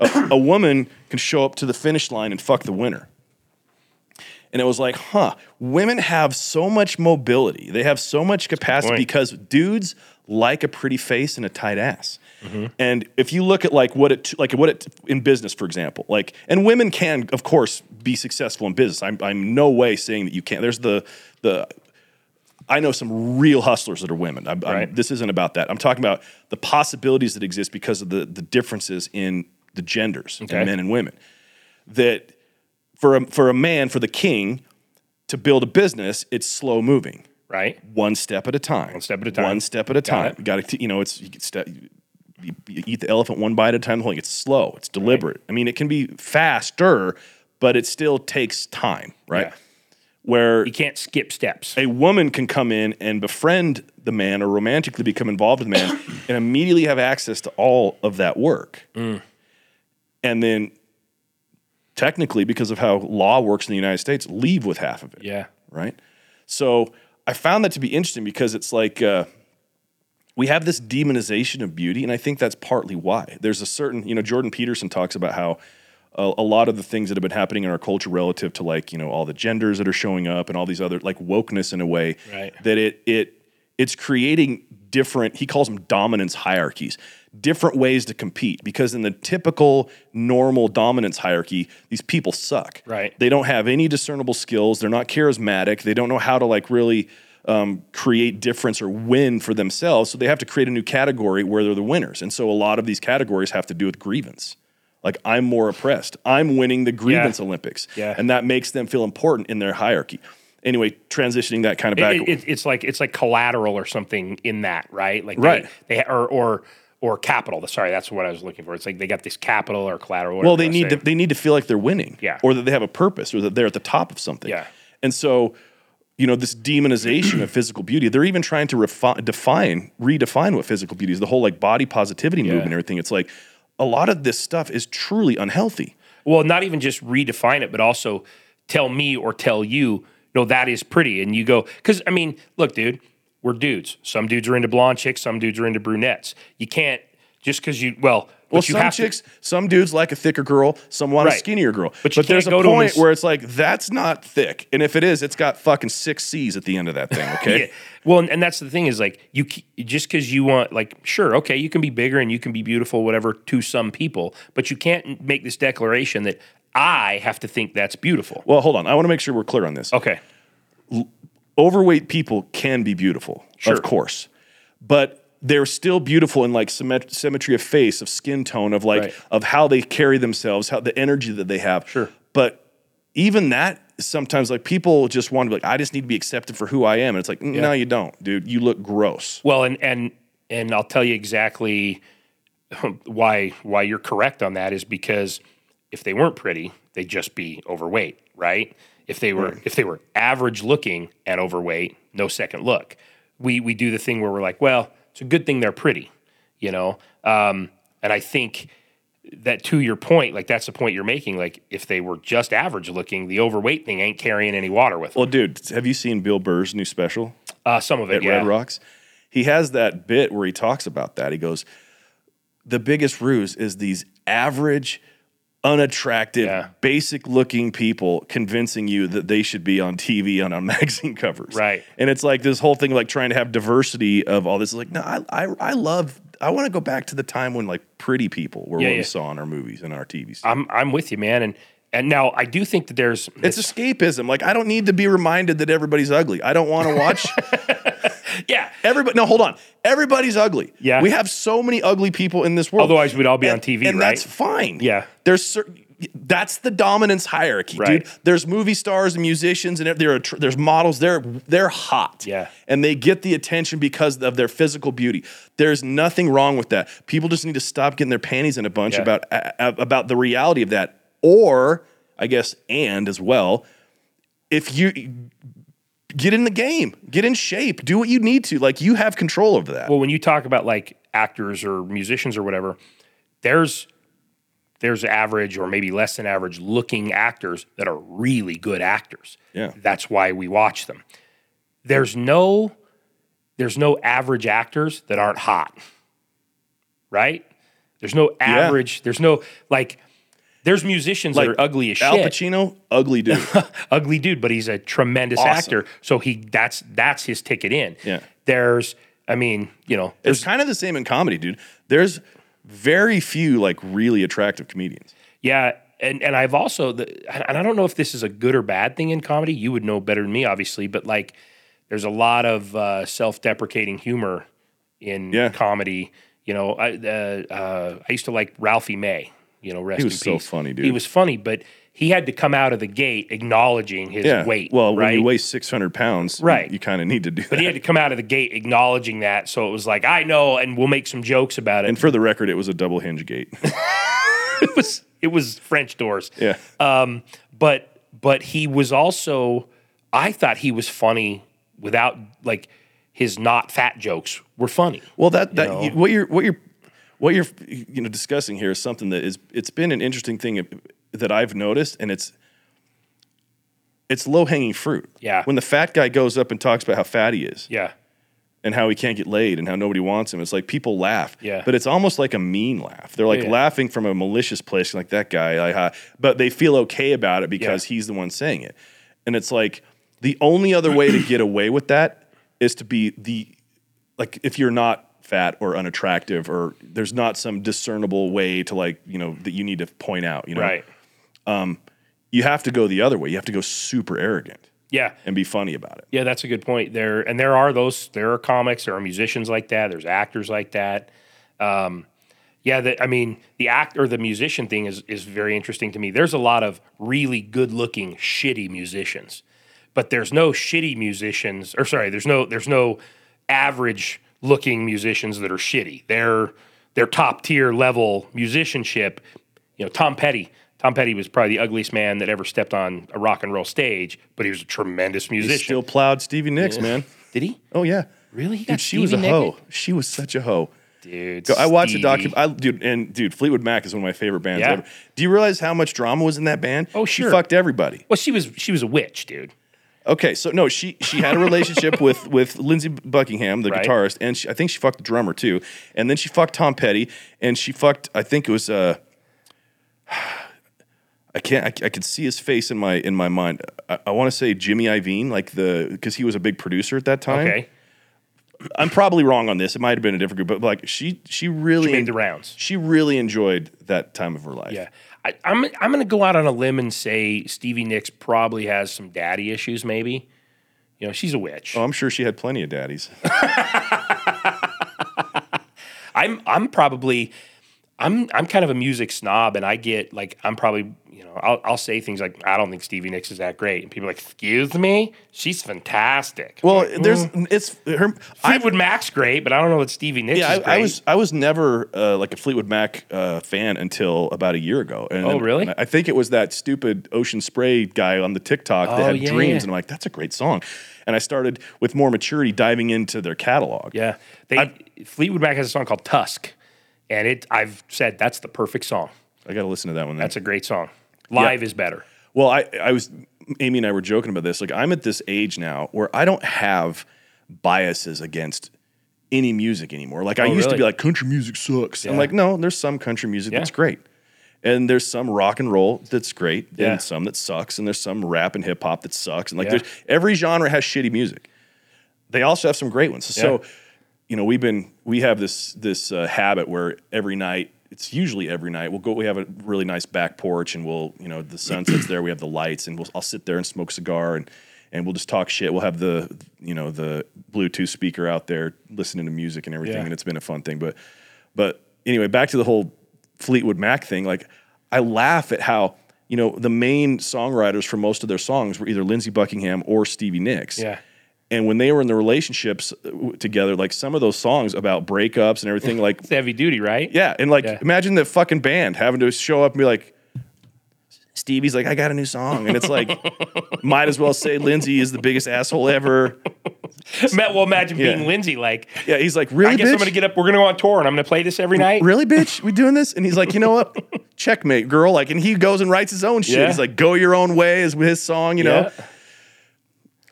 a, a woman can show up to the finish line and fuck the winner. And it was like, huh, women have so much mobility. They have so much capacity because dudes like a pretty face and a tight ass. And if you look at like what it like what it in business, for example, like and women can of course be successful in business. I'm I'm no way saying that you can't. There's the the I know some real hustlers that are women. I'm, I'm- this isn't about that. I'm talking about the possibilities that exist because of the the differences in the genders,
Okay.
men and women. That for a, for a man, for the king, to build a business, it's slow moving
right?
one step at a time. One
step at a time.
One step at a time. got to, you know, it's you, can step, you, eat the elephant one bite at a time. The whole thing. It's slow. It's deliberate. I mean, it can be faster, but it still takes time, right?
Yeah.
Where
You can't skip steps.
a woman can come in and befriend the man or romantically become involved with the man and immediately have access to all of that work.
Mm.
And then technically, because of how law works in the United States, leave with half of it
Yeah.
right? So I found that to be interesting because it's like uh, we have this demonization of beauty, and I think that's partly why. There's a certain, you know, Jordan Peterson talks about how a, a lot of the things that have been happening in our culture relative to like you know all the genders that are showing up and all these other like wokeness in a way
Right.
that it it it's creating different he calls them dominance hierarchies different ways to compete because in the typical normal dominance hierarchy these people suck.
Right.
they don't have any discernible skills. They're not charismatic. They don't know how to like really um, create difference or win for themselves. So they have to create a new category where they're the winners. And so a lot of these categories have to do with grievance. Like i'm more oppressed. I'm winning the grievance olympics.
Yeah.
and that makes them feel important in their hierarchy. Anyway transitioning that kind of back
It- it- it's like it's like collateral or something in that, right? Like
Right.
They, they or or or capital. Sorry, that's what I was looking for. It's like they got this capital or collateral.
Well, they need
wanna
they need to feel like they're winning,
Yeah.
or that they have a purpose, or that they're at the top of something.
Yeah.
And so, you know, this demonization of physical beauty, they're even trying to refi- define, redefine what physical beauty is. The whole like body positivity movement and everything. It's like a lot of this stuff is truly unhealthy.
Well, not even just redefine it, but also tell me or tell you, no, that is pretty. And you go, because I mean, look, dude, we're dudes. Some dudes are into blonde chicks, some dudes are into brunettes. You can't just because you, well,
Well,
but you
some chicks, some dudes like a thicker girl, some want a skinnier girl.
But you
there's a
to
point where it's like that's not thick, and if it is, it's got fucking six C's at the end of that thing. Okay.
yeah. Well, and, and that's the thing is like you just because you want like sure okay you can be bigger and you can be beautiful whatever to some people, but you can't make this declaration that I have to think that's beautiful.
Well, hold on. I want to make sure we're clear on this.
Okay,
overweight people can be beautiful,
Sure.
of course, but they're still beautiful in like symmet- symmetry of face, of skin tone, of like
Right.
of how they carry themselves, how the energy that they have.
Sure.
but even that sometimes like people just want to be like, I just need to be accepted for who I am, and it's like, no, you don't, dude. You look gross.
Well, and and and I'll tell you exactly why why you're correct on that is because if they weren't pretty, they'd just be overweight, right? If they were if they were average looking and overweight, no second look. We we do the thing where we're like, well, it's a good thing they're pretty, you know. Um, and I think that to your point, like that's the point you're making. Like if they were just average looking, the overweight thing ain't carrying any water with them.
Well, dude, have you seen Bill Burr's new special?
Uh, some of it,
at
yeah.
Red Rocks. He has that bit where he talks about that. He goes, The biggest ruse is these average, unattractive,
Yeah.
basic looking people convincing you that they should be on TV and on magazine covers.
Right.
And it's like this whole thing, like trying to have diversity of all this. Like, no, I, I, I love, I want to go back to the time when like pretty people were
Yeah,
what
yeah.
we saw in our movies and our TVs.
I'm I'm with you, man. And and now I do think that there's
it's escapism. Like, I don't need to be reminded that everybody's ugly. I don't want to watch.
yeah.
Everybody, no, hold on. Everybody's ugly.
Yeah.
we have so many ugly people in this world.
Otherwise, we'd all be on TV,
and
right?
that's fine.
Yeah.
there's certain. That's the dominance hierarchy,
Right.
dude. There's movie stars and musicians, and there are there's models. They're they're hot.
Yeah.
and they get the attention because of their physical beauty. There's nothing wrong with that. People just need to stop getting their panties in a bunch
Yeah.
about about the reality of that, or I guess, and as well, if you get in the game, get in shape, do what you need to. Like you have control over that.
Well, when you talk about like actors or musicians or whatever, there's there's average or maybe less than average looking actors that are really good actors.
Yeah.
That's why we watch them. There's no there's no average actors that aren't hot. Right? There's no average, there's no like there's musicians that are ugly as shit.
Al Pacino, ugly dude.
ugly dude, but he's a tremendous
Awesome.
actor. So he that's that's his ticket in.
Yeah.
There's I mean, you know, there's
it's kind of the same in comedy, dude. There's very few like really attractive comedians.
yeah, and and I've also the, and I don't know if this is a good or bad thing in comedy. You would know better than me, obviously, but like there's a lot of uh, self-deprecating humor in
Yeah.
comedy. You know, I uh, uh, I used to like Ralphie May. You know, rest
He was so
peace.
funny, dude.
He was funny, but he had to come out of the gate acknowledging his
Yeah.
weight.
well, when
right?
you weigh 600 pounds,
Right.
you, kind of need to do
but
that.
he had to come out of the gate acknowledging that. So it was like, I know, and we'll make some jokes about it.
and for the record, it was a double hinge gate.
it was it was French doors.
yeah.
Um, but but he was also I thought he was funny without like his not fat jokes were funny.
Well, that that
know?
what you're what you're what you're you know discussing here is something that is it's been an interesting thing that I've noticed, and it's it's low hanging fruit.
Yeah.
When the fat guy goes up and talks about how fat he is
Yeah.
and how he can't get laid and how nobody wants him, it's like people laugh.
Yeah.
But it's almost like a mean laugh. They're like
Yeah.
laughing from a malicious place, like that guy. Like, ha. but they feel okay about it because he's the one saying it. And it's like the only other way to get away with that is to be the like if you're not fat or unattractive or there's not some discernible way to like you know that you need to point out you know
Right.
you have to go the other way you have to go super arrogant
Yeah.
and be funny about it
Yeah, that's a good point. There and there are those. There are comics. There are musicians like that. There's actors like that. Um, yeah, the, I mean, the act or the musician thing is is very interesting to me. There's a lot of really good looking shitty musicians, but there's no shitty musicians. Or sorry, there's no there's no average looking musicians that are shitty. They're they're top tier level musicianship. You know, Tom Petty. Tom Petty was probably the ugliest man that ever stepped on a rock and roll stage, but he was a tremendous musician.
he still plowed stevie nicks man
Did he?
oh yeah
Really?
Dude she was a hoe she was such a hoe
Dude,
I watched a
Stevie.
document. I dude and dude, Fleetwood Mac is one of my favorite bands
Yeah.
ever. Do you realize how much drama was in that band?
Oh,
she
sure.
fucked everybody.
Well, she was she was a witch, dude.
Okay, so no, she she had a relationship with with Lindsey Buckingham, the
Right.
guitarist, and she, I think she fucked the drummer too. And then she fucked Tom Petty, and she fucked. I think it was. Uh, I can't. I, I could see his face in my in my mind. I, I want to say Jimmy Iovine, like the because he was a big producer at that time.
Okay,
I'm probably wrong on this. It might have been a different group, but like she she really
she made the rounds.
she really enjoyed that time of her life.
Yeah, I, I'm I'm going to go out on a limb and say Stevie Nicks probably has some daddy issues. Maybe, you know, she's a witch.
Oh, I'm sure she had plenty of daddies.
I'm I'm probably I'm I'm kind of a music snob, and I get like I'm probably you know I'll I'll say things like I don't think Stevie Nicks is that great, and people are like, excuse me, she's fantastic. I'm
Well,
like,
there's it's her. I,
Fleetwood Mac's great, but I don't know what Stevie Nicks
yeah,
is
I. I was I was never uh, like a Fleetwood Mac uh, fan until about a year ago. And
Oh,
then-
really?
and I think it was that stupid Ocean Spray guy on the TikTok that
Oh,
had
yeah,
dreams,
yeah.
and I'm like, that's a great song. And I started with more maturity diving into their catalog.
Yeah, they Fleetwood Mac has a song called Tusk, and it I've said that's the perfect song.
I got to listen to that one. Then.
That's a great song. Live is better.
Well, I, I was Amy and I were joking about this. Like I'm at this age now where I don't have biases against any music anymore. Like I
Oh,
used to be like country music sucks. I'm like, no, there's some country music
Yeah.
that's great. And there's some rock and roll that's great,
Yeah.
and some that sucks, and there's some rap and hip hop that sucks, and like
Yeah.
there's every genre has shitty music. They also have some great ones. So,
Yeah.
You know, we've been we have this this uh, habit where every night it's usually every night we'll go. We have a really nice back porch, and we'll you know the sun sets there. We have the lights, and we'll I'll sit there and smoke a cigar, and and we'll just talk shit. We'll have the you know the Bluetooth speaker out there listening to music and everything,
Yeah.
and it's been a fun thing. But but anyway, back to the whole Fleetwood Mac thing. Like I laugh at how. You know, the main songwriters for most of their songs were either Lindsey Buckingham or Stevie Nicks.
Yeah.
And when they were in the relationships uh, together, like some of those songs about breakups and everything, like
It's heavy duty, right?
yeah, and like
Yeah.
imagine the fucking band having to show up and be like, Stevie's like, I got a new song, and it's like, might as well say Lindsey is the biggest asshole ever.
Well, imagine
Yeah.
being Lindsey. Like,
Yeah, he's like, really,
I guess
bitch?
I'm to get up. We're going to go on tour, and I'm going to play this every night.
really, bitch? We doing this? And he's like, you know what? Checkmate, girl. Like, and he goes and writes his own shit.
Yeah.
He's like, go your own way is his song, you know.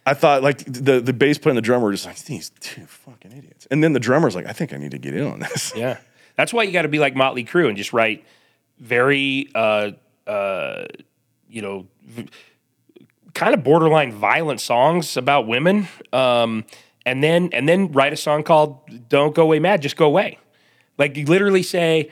I thought like the the bass player and the drummer were just like these two fucking idiots, and then the drummer's like, I think I need to get in on this.
Yeah. That's why you got to be like Motley Crue and just write very, uh, uh, you know, v- kind of borderline violent songs about women. Um, and then, and then write a song called Don't Go Away Mad, Just Go Away. Like you literally say,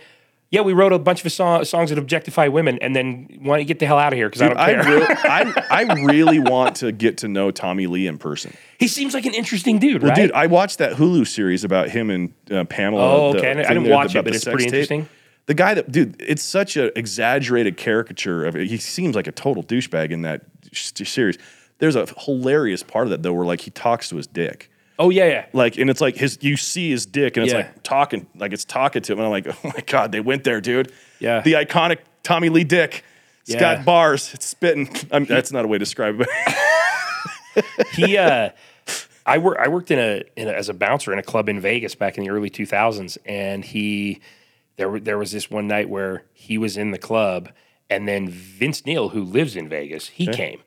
Yeah, we wrote a bunch of song, songs that objectify women, and then why don't you get the hell out of here because I don't
I,
care.
really, I, I really want to get to know Tommy Lee in person.
he seems like an interesting dude,
Well,
right?
dude, I watched that Hulu series about him and uh, Pamela.
Oh, okay. I didn't- I
thing
didn't
there
watch it, but it's pretty
tape.
interesting.
The guy that, dude, it's such an exaggerated caricature of it. He seems like a total douchebag in that sh- series. There's a hilarious part of that though, where like he talks to his dick.
Oh yeah, yeah.
Like, and it's like his, you see his dick, and it's
Yeah.
like talking, like it's talking to him. And I'm like, oh my god, they went there, dude.
Yeah.
the iconic Tommy Lee dick. It's
Yeah.
got bars. It's spitting. I'm, that's not a way to describe it.
he uh I work I worked in a, in a as a bouncer in a club in Vegas back in the early 2000s and he there there was this one night where he was in the club and then Vince Neil who lives in Vegas he came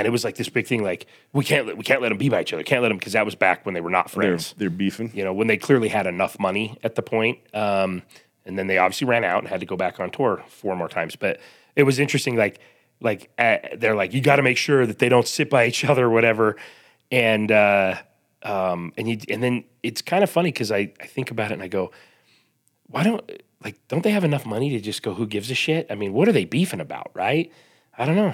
and it was like this big thing like we can't let, we can't let them be by each other. Can't let them because that was back when they were not
they're,
friends.
they're beefing.
you know when they clearly had enough money at the point um and then they obviously ran out and had to go back on tour four more times. But it was interesting like like uh, they're like you got to make sure that they don't sit by each other or whatever. And uh um and you and then it's kind of funny because I, I think about it and i go why don't like don't they have enough money to just go who gives a shit? I mean what are they beefing about right? I don't know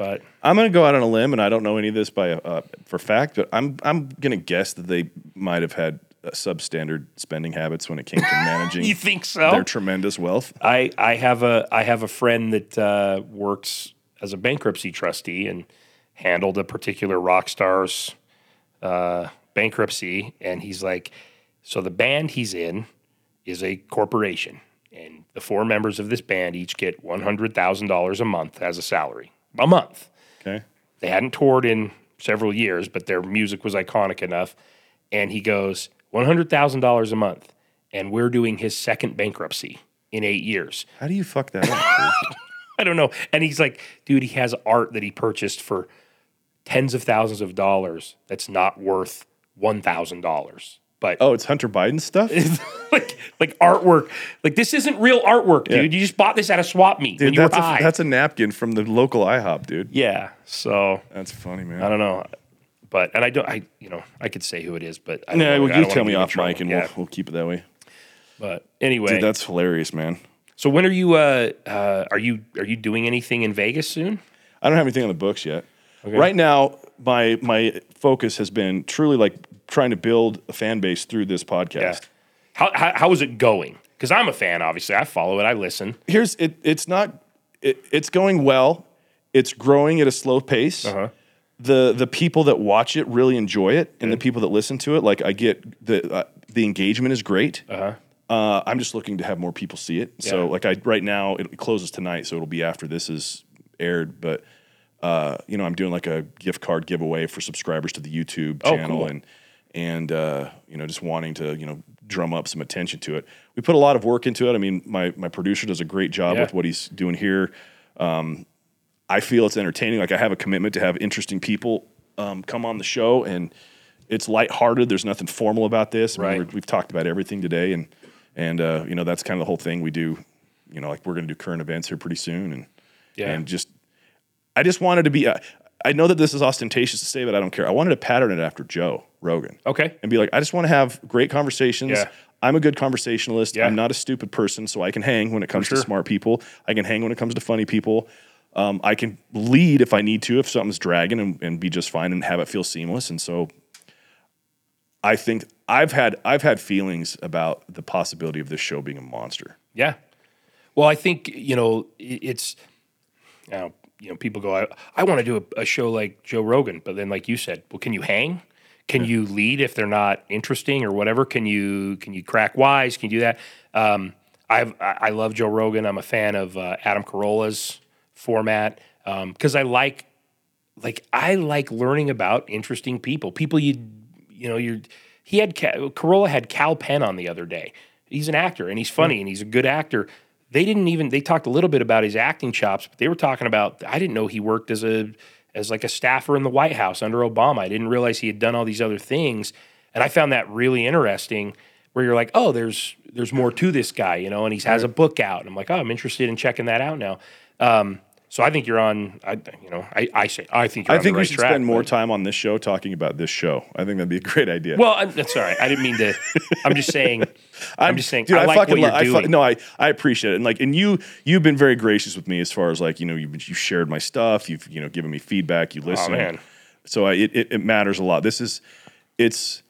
but
I'm going to go out on a limb, and I don't know any of this by uh, for fact, but I'm I'm going to guess that they might have had uh, substandard spending habits when it came to managing
you think so
their tremendous wealth.
I I have a I have a friend that uh, works as a bankruptcy trustee and handled a particular rock star's uh, bankruptcy, and he's like, so the band he's in is a corporation, and the four members of this band each get one hundred thousand dollars a month as a salary, a month.
Okay,
They hadn't toured in several years, but their music was iconic enough. And he goes, $100,000 a month. And we're doing his second bankruptcy in eight years.
how do you fuck that up?
I don't know. And he's like, dude, he has art that he purchased for tens of thousands of dollars that's not worth $1,000. But
oh, it's Hunter Biden stuff.
like, like artwork, like this isn't real artwork, dude.
Yeah.
You just bought this at a swap meet when
Dude, that's a, that's a napkin from the local IHOP, dude.
yeah. So
That's funny, man.
I don't know. But, and I don't, I, you know, I could say who it is, but I don't
No,
know.
well, you tell me off mic, and
yeah.
we'll, we'll keep it that way.
But anyway,
Dude, that's hilarious, man.
so when are you, uh, uh, are you, are you doing anything in Vegas soon?
I don't have anything on the books yet. Right now, my my focus has been truly like trying to build a fan base through this podcast.
Yeah. How, how, how is it going? Because I'm a fan, obviously. I follow it. I listen.
Here's it. It's not. It, it's going well. It's growing at a slow pace.
Uh-huh.
The the people that watch it really enjoy it, and the people that listen to it, like I get the uh, the engagement is great. Uh-huh. I'm just looking to have more people see it. So like I right now it closes tonight, so it'll be after this is aired. But uh, you know, I'm doing like a gift card giveaway for subscribers to the YouTube
Oh,
channel
cool.
and and uh, you know, just wanting to, you know, drum up some attention to it. We put a lot of work into it. I mean, my my producer does a great job
Yeah.
with what he's doing here. Um, I feel it's entertaining. Like I have a commitment to have interesting people um, come on the show, and it's lighthearted. There's nothing formal about this. I mean,
Right.
we've talked about everything today, and and uh, you know that's kind of the whole thing we do. You know, like we're going to do current events here pretty soon, and
Yeah.
and just I just wanted to be. Uh, I know that this is ostentatious to say, but I don't care. I wanted to pattern it after Joe Rogan
Okay.
and be like, I just want to have great conversations.
Yeah.
I'm a good conversationalist.
Yeah.
I'm not a stupid person, so I can hang when it comes
sure.
to smart people. I can hang when it comes to funny people. Um, I can lead if I need to, if something's dragging, and, and be just fine and have it feel seamless. And so, I think I've had I've had feelings about the possibility of this show being a monster.
Yeah. Well, I think you know it's you know, you know people go I, I want to do a, a show like Joe Rogan, but then like you said, well, can you hang? Can you lead if they're not interesting or whatever? Can you can you crack wise? Can you do that? Um, I've, I I love Joe Rogan. I'm a fan of uh, Adam Carolla's format because I like like I like learning about interesting people. People you you know you're he had Carolla had Kal Penn on the other day. He's an actor and he's funny and he's a good actor. They didn't even they talked a little bit about his acting chops, but they were talking about I didn't know he worked as a as like a staffer in the White House under Obama. I didn't realize he had done all these other things, and I found that really interesting. Where you're like, oh, there's there's more to this guy, you know, and he has a book out, and I'm like, oh, I'm interested in checking that out now. Um, So I think you're on. I you know I I say I think you're
I think
the
we should
track,
spend more time on this show talking about this show. I think that'd be a great idea.
Well, I'm, that's all right. I didn't mean to. I'm just saying. I'm, just saying.
dude,
I, like
fucking
what you're
lo- I fu- no, I, I appreciate it, and like, and you you've been very gracious with me as far as like you know you you shared my stuff, you've you know given me feedback, you listen.
Oh, man.
So I, it, it it matters a lot. This is it's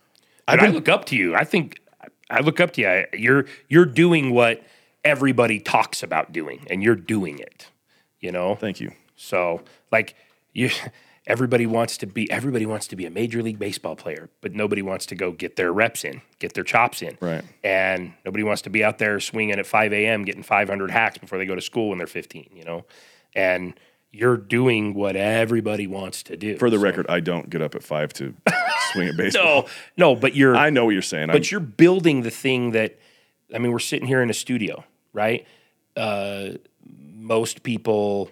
And I look up to you. I think I look up to you. I, you're you're doing what everybody talks about doing, and you're doing it. You know.
thank you.
So like you. Everybody wants to be everybody wants to be a major league baseball player, but nobody wants to go get their reps in, get their chops in.
Right.
And nobody wants to be out there swinging at 5 a.m. getting 500 hacks before they go to school when they're 15, you know? And you're doing what everybody wants to do.
For the
So-
record, I don't get up at five to swing a baseball.
No, no, but you're
I know what you're saying. I'm,
but you're building the thing that I mean, we're sitting here in a studio, right? Uh, most people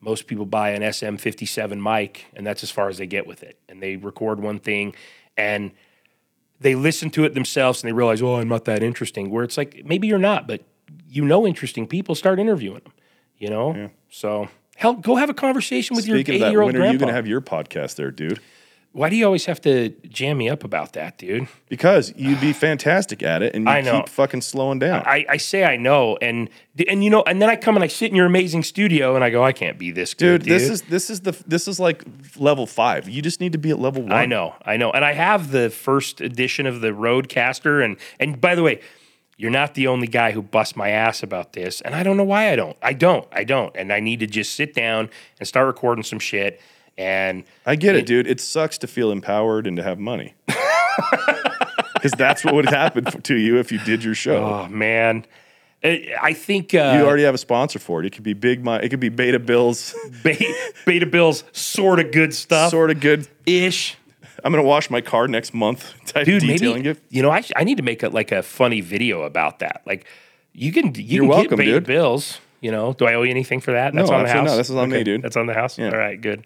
most people buy an SM57 mic and that's as far as they get with it. And they record one thing and they listen to it themselves and they realize, "Oh, I'm not that interesting." Where it's like, maybe you're not, but you know interesting people, start interviewing them, you know? So, hell, go have a conversation with
Speaking
your
that,
80-year-old
when are you
grandpa.
going to have your podcast there, dude?
Why do you always have to jam me up about that, dude?
Because you'd be fantastic at it, and you
I know.
keep fucking slowing down.
I, I say I know, and and you know, and then I come and I sit in your amazing studio, and I go, I can't be this good,
dude, this is this is the this is like level five. You just need to be at level one.
I know, I know, and I have the first edition of the RodeCaster, and and by the way, you're not the only guy who busts my ass about this, and I don't know why I don't, I don't, I don't, and I need to just sit down and start recording some shit, and
I get it, dude. It sucks to feel empowered and to have money. Because that's what would happen to you if you did your show.
oh man, I think uh,
you already have a sponsor for it. It could be Big Mi- It could be Beta Bills.
Beta, Beta Bill's sort of good stuff,
sort of good.
ish.
I'm gonna wash my car next month. Type
dude,
detailing
maybe
it.
you know I, I need to make a, like a funny video about that. Like you can you
You're
can
welcome,
get beta
dude.
bills. You know, do I owe you anything for that? That's
No,
on the house.
no, this is on me, dude.
That's on the house.
Yeah.
All right, good.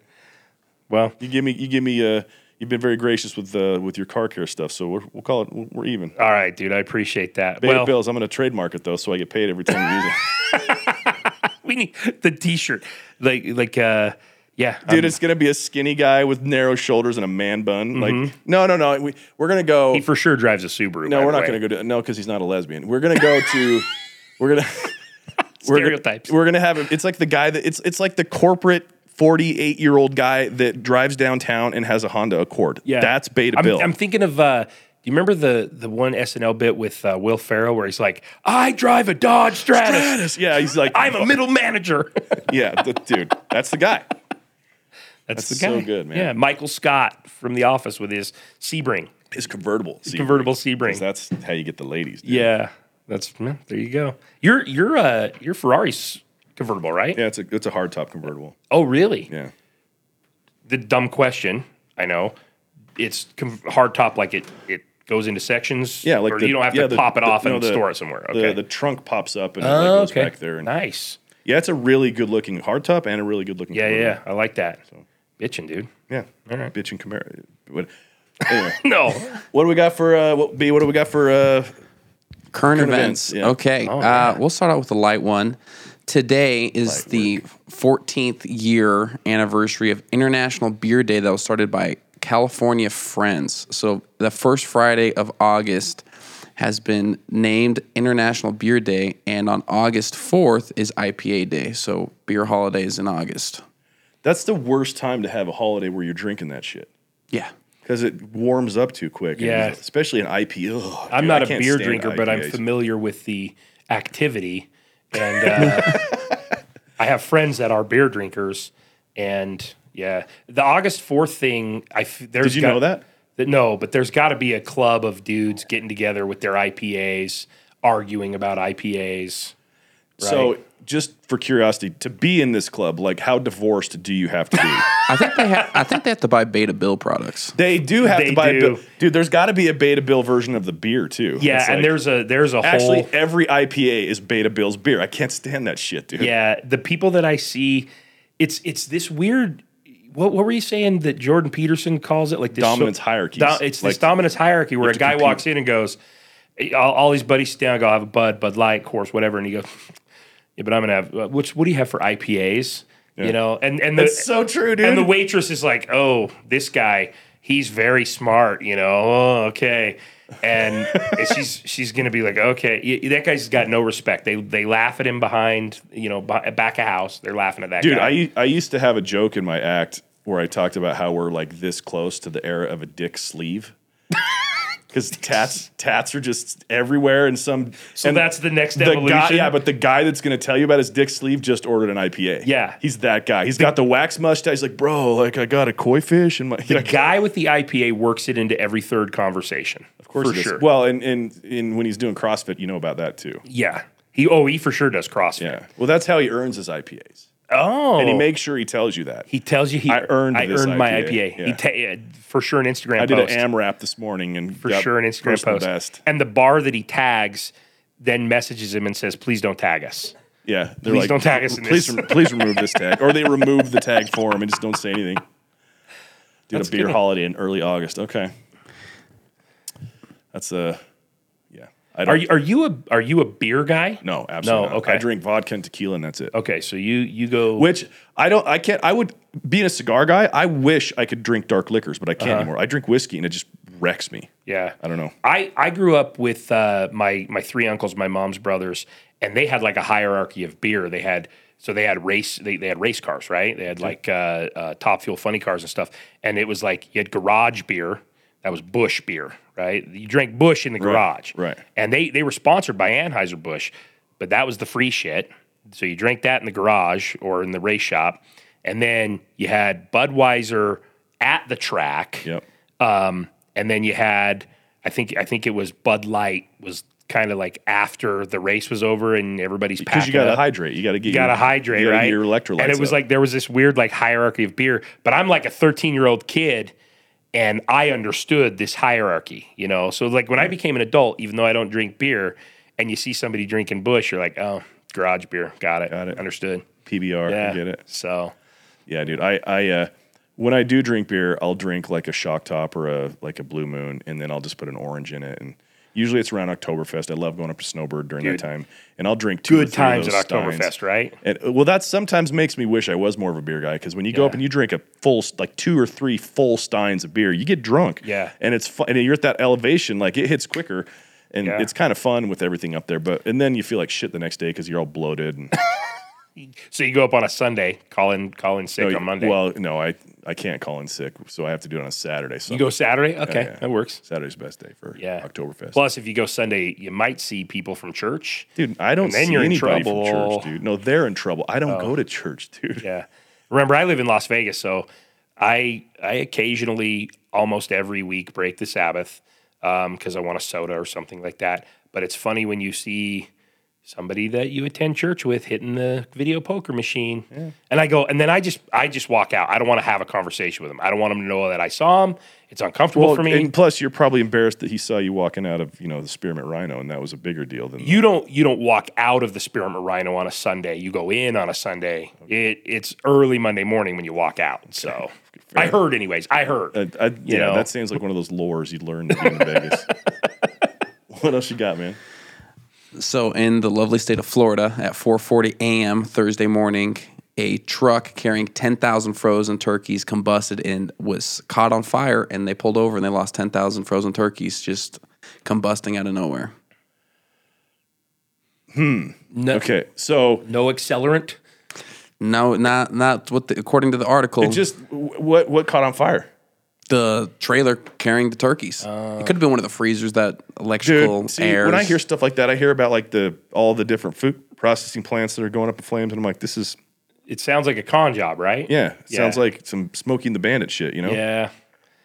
Well,
You give me. You give me. Uh, you've been very gracious with uh, with your car care stuff. So we're, we'll call it. We're even.
all right, dude. I appreciate that.
Beta
well,
Bills. I'm gonna trademark it though, so I get paid every time you use it.
we need the T-shirt. Like like uh, yeah,
Dude,
um,
it's gonna be a skinny guy with narrow shoulders and a man bun. Like, no, no, no. We, we're gonna go.
Mm-hmm. he for sure drives a Subaru.
no, we're not
way.
gonna go to. No, because he's not a lesbian. We're gonna go to. we're gonna. we're gonna-
Stereotypes.
We're gonna have him. It's like the guy that it's it's like the corporate. 48 year old guy that drives downtown and has a Honda Accord.
Yeah,
That's Beta
I'm,
Bill.
I'm thinking of. Uh, do you remember the the one SNL bit with uh, Will Ferrell where he's like, "I drive a Dodge Stratus.
Stratus. Yeah, he's like,
I'm a middle manager."
yeah, the, dude, that's the guy.
That's,
That's
the guy.
so good, man.
Yeah, Michael Scott from The Office with his Sebring,
His convertible. Sebring.
convertible Sebring.
That's how you get the ladies. dude.
Yeah, that's there. You go. Your your uh your Ferrari's convertible, right?
Yeah, it's a it's a hardtop convertible.
Oh, really?
Yeah.
The dumb question. I know. It's com- hard top, like it it goes into sections.
Yeah, like
or
the-
you don't have
yeah,
to
the-
pop it
the-
off
no,
and
the-
store it somewhere. Okay.
the trunk pops up and it like
oh,
goes
okay.
back there. And,
nice.
Yeah, it's a really good looking hardtop and a really good looking.
Yeah, yeah, yeah. I like that. Bitching, dude.
yeah.
All right.
Bitch and Camaro. What, anyway,
No.
what do we got for uh, what, B? What do we got for uh,
Current,
Current
events.
events, yeah.
Okay.
Oh,
uh, we'll start out with a light one. Today is
Light
the 14th year anniversary of International Beer Day that was started by California Friends. So the first Friday of August has been named International Beer Day, and on August 4th is IPA Day. So beer holidays in August.
That's the worst time to have a holiday where you're drinking that shit
Yeah.
because it warms up too quick.
Yeah.
especially an IPA. Ugh,
I'm
dude,
not
I
a
can't
beer
stand
drinker, but I'm familiar with the activity, and uh, I have friends that are beer drinkers, and yeah, the August fourth thing. I f- there's
Did you
got-
know that?
that- No, but there's got to be a club of dudes getting together with their IPAs, arguing about IPAs. Right?
So,
right?
Just for curiosity, to be in this club, like how divorced do you have to be?
I think they have. I think they have to buy Beta Bill products.
they do have
They
to buy a
do.
bill. Dude, there's got to be a Beta Bill version of the beer too.
Yeah,
It's
and
like-
there's a there's a
actually
whole
every IPA is Beta Bill's beer. I can't stand that shit, dude.
Yeah, the people that I see, it's it's this weird. What, what were you saying that Jordan Peterson calls it? Like this
Dominance hierarchies.
it's
Like,
this dominance hierarchy where a guy
compete.
walks in and goes, all, all these buddies sit down, and go, I have a Bud, Bud Light, course, whatever, and he goes, yeah, but I'm gonna have uh, which. What do you have for IPAs? You know, and and the,
That's so true, dude.
and the waitress is like, "Oh, this guy, he's very smart." You know, oh, okay. And she's she's gonna be like, okay, that guy's got no respect. They they laugh at him behind, you know, back of house. They're laughing at that
Dude,
guy.
I I used to have a joke in my act where I talked about how we're like this close to the era of a dick sleeve. Because tats tats are just everywhere, and some.
so
and
that's the next
the
evolution.
guy, yeah, but the guy that's going to tell you about his dick sleeve just ordered an IPA.
Yeah.
he's that guy. He's got the wax mustache. He's like, bro, like I got a koi fish, and my
the guy with the IPA works it into every third conversation.
of course
for sure.
Well, and, and and when he's doing CrossFit, you know about that too.
yeah, he oh he for sure does CrossFit.
Yeah, well, that's how he earns his IPAs,
Oh,
and he oh. makes sure he tells you that.
He tells you he
I earned
I earned my
IPA.
IPA. He ta- yeah, for sure an Instagram
I did
post.
an AMRAP this morning, and
for sure an Instagram post.
best.
And the bar that he tags then messages him and says, "Please don't tag us."
Yeah, they're
Please
like,
don't tag us in
please,
this."
rem- please remove this tag, or they remove the tag for him and just don't say anything. Did
That's
a beer
good.
holiday in early August. Okay, that's a yeah.
Are you are you a are you a beer guy?
no, absolutely.
No,
not.
okay.
I drink vodka and tequila, and that's it.
Okay, so you you go.
Which I don't. I can't. I would being a cigar guy. I wish I could drink dark liquors, but I can't anymore. I drink whiskey, and it just wrecks me.
yeah,
I don't know.
I I grew up with uh, my my three uncles, my mom's brothers, and they had like a hierarchy of beer. They had so they had race they, they had race cars, right? They had like uh, uh, top fuel funny cars and stuff, and it was like you had garage beer. That was Busch beer, right? You drank Busch in the garage,
right.
And they they were sponsored by Anheuser Busch, but that was the free shit. So you drank that in the garage or in the race shop, and then you had Budweiser at the track.
Yep.
Um, and then you had, I think, I think it was Bud Light was kind of like after the race was over and everybody's
Because you got to hydrate. You got to get.
You got to
your,
hydrate,
you gotta
right?
Get your electrolytes.
and it was
up.
like there was this weird like hierarchy of beer. But I'm like a 13 year old kid, and I understood this hierarchy. You know, so like when I became an adult, even though I don't drink beer, and you see somebody drinking Busch, you're like, oh, garage beer, got it,
Got it.
understood.
PBR.
Yeah,
get it.
So
Yeah, dude. I I uh, when I do drink beer, I'll drink like a shock top or a like a blue moon, and then I'll just put an orange in it. And usually it's around Oktoberfest. I love going up to Snowbird during
Dude.
that time, and I'll drink two
good times at Oktoberfest, right?
And uh, well, that sometimes makes me wish I was more of a beer guy because when you go up and you drink a full, like two or three full steins of beer, you get drunk.
Yeah.
and it's fun. And you're at that elevation, like it hits quicker, and
Yeah.
it's kind of fun with everything up there. But and then you feel like shit the next day because you're all bloated. And
So you go up on a Sunday, call in, call in sick
No,
on Monday.
Well, no, I I can't call in sick, so I have to do it on a Saturday. So
you go Saturday, okay,
yeah.
that works.
Saturday's the best day for
Yeah,
Oktoberfest.
Plus, if you go Sunday, you might see people from church.
dude, I don't
then
see
you're in
anybody
trouble.
from church, dude. No, they're in trouble. I don't go oh. to church, dude.
Yeah. Remember, I live in Las Vegas, so I I occasionally, almost every week, break the Sabbath um, because I want a soda or something like that. But it's funny when you see somebody that you attend church with hitting the video poker machine, and I go, and then I just I just walk out. I don't want to have a conversation with him. I don't want him to know that I saw him. It's uncomfortable
Well,
for me.
and plus, you're probably embarrassed that he saw you walking out of you know the Spearmint Rhino, and that was a bigger deal than
you don't you don't walk out of the Spearmint Rhino on a Sunday. You go in on a Sunday. It it's early Monday morning when you walk out. So I heard, anyways. I heard.
Uh, I, yeah,
know?
that seems like one of those lores you'd learn in Vegas. what else you got, man?
So, in the lovely state of Florida, at 4:40 a.m. Thursday morning, a truck carrying 10,000 frozen turkeys combusted and was caught on fire, and they pulled over and they lost 10,000 frozen turkeys just combusting out of nowhere. Hmm.
no,
Okay, so
no accelerant.
No, not not what the, according to the article.
It just what what caught on fire?
The trailer carrying the turkeys. it could have been one of the freezers that electrical
Dude, see,
airs.
when I hear stuff like that, I hear about like the all the different food processing plants that are going up in flames, and I'm like, this is
It sounds like a con job, right?
yeah, it
Yeah.
sounds like some smoking the bandit shit. You know,
Yeah.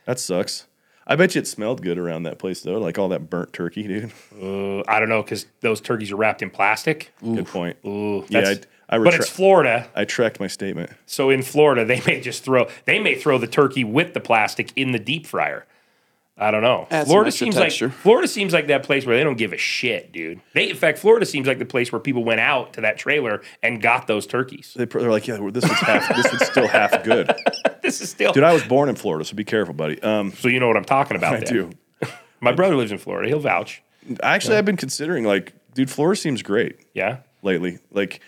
that sucks. I bet you it smelled good around that place though, like all that burnt turkey, dude.
Uh, I don't know because those turkeys are wrapped in plastic.
Good point.
Ooh,
Yeah,
that's-
I- I
but it's Florida,
I tracked my statement.
so in Florida they may just throw they may throw the turkey with the plastic in the deep fryer. I don't know.
Add
Florida seems
texture.
like Florida seems like that place where they don't give a shit, dude. They in fact Florida seems like the place where people went out to that trailer and got those turkeys.
They, they're like, yeah, this was half. this was still half good,
This is still
dude. I was born in Florida, so be careful, buddy. Um,
so you know what I'm talking about.
I
then.
do.
My brother lives in Florida. He'll vouch.
Actually, I've been considering like, dude, Florida seems great
Yeah.
lately. Like,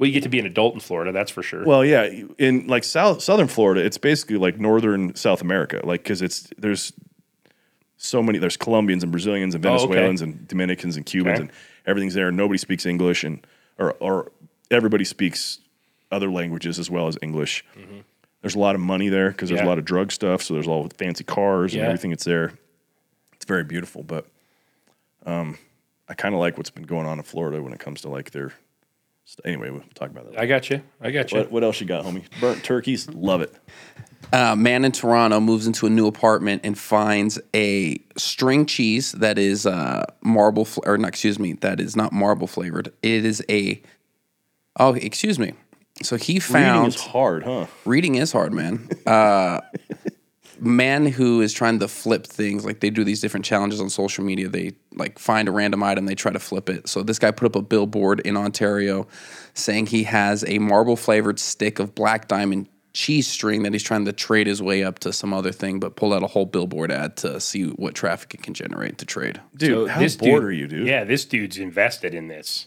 Well, you get to be an adult in Florida, that's for sure.
Well, yeah, in like South Southern Florida, it's basically like northern South America, like because it's there's so many there's Colombians and Brazilians and
Oh, okay.
Venezuelans and Dominicans and Cubans
Okay.
and everything's there. Nobody speaks English and or or everybody speaks other languages as well as English. There's a lot of money there because there's
Mm-hmm. Yeah.
a lot of drug stuff. So there's all the fancy cars and everything that's there. It's very beautiful, but um, I kind of like what's been going on in Florida when it comes to like their. St- Anyway, we'll talk about that.
I got you. I got you.
What, what else you got, homie? Burnt turkeys, love it.
A man in Toronto moves into a new apartment and finds a string cheese that is uh, marble, fl- or not, excuse me, that is not marble flavored. It is a, oh, excuse me. So he
Reading
found
is hard, huh?
reading is hard, man. Uh, man who is trying to flip things, like they do these different challenges on social media. They like find a random item, they try to flip it. So this guy put up a billboard in Ontario saying he has a marble flavored stick of black diamond cheese string that he's trying to trade his way up to some other thing, but pulled out a whole billboard ad to see what traffic it can generate to trade.
Dude,
So
how
this
bored
dude-
are you, dude?
Yeah, this dude's invested in this.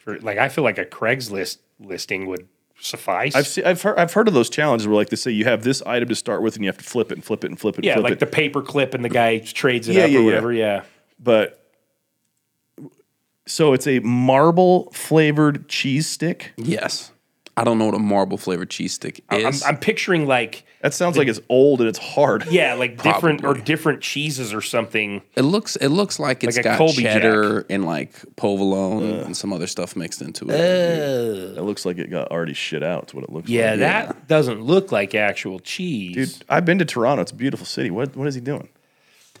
For, like, I feel like a Craigslist listing would suffice.
I've seen, I've heard I've heard of those challenges where like they say you have this item to start with and you have to flip it and flip it and flip it. And
yeah,
flip
like
it.
the paper clip and the guy trades it
Yeah,
up
yeah,
or whatever. Yeah.
but so it's a marble flavored cheese stick.
Yes. I don't know what a marble flavored cheese stick
I'm,
is.
I'm picturing like,
That sounds like it's old and it's hard.
yeah, like different or
Probably.
different cheeses or something.
It looks it looks like it's
Like a
got
Colby
cheddar and like provolone and some other stuff mixed into it.
It looks like it got already shit out. It's what it looks
Yeah,
like.
that doesn't look like actual cheese.
Dude, I've been to Toronto. It's a beautiful city. What what is he doing?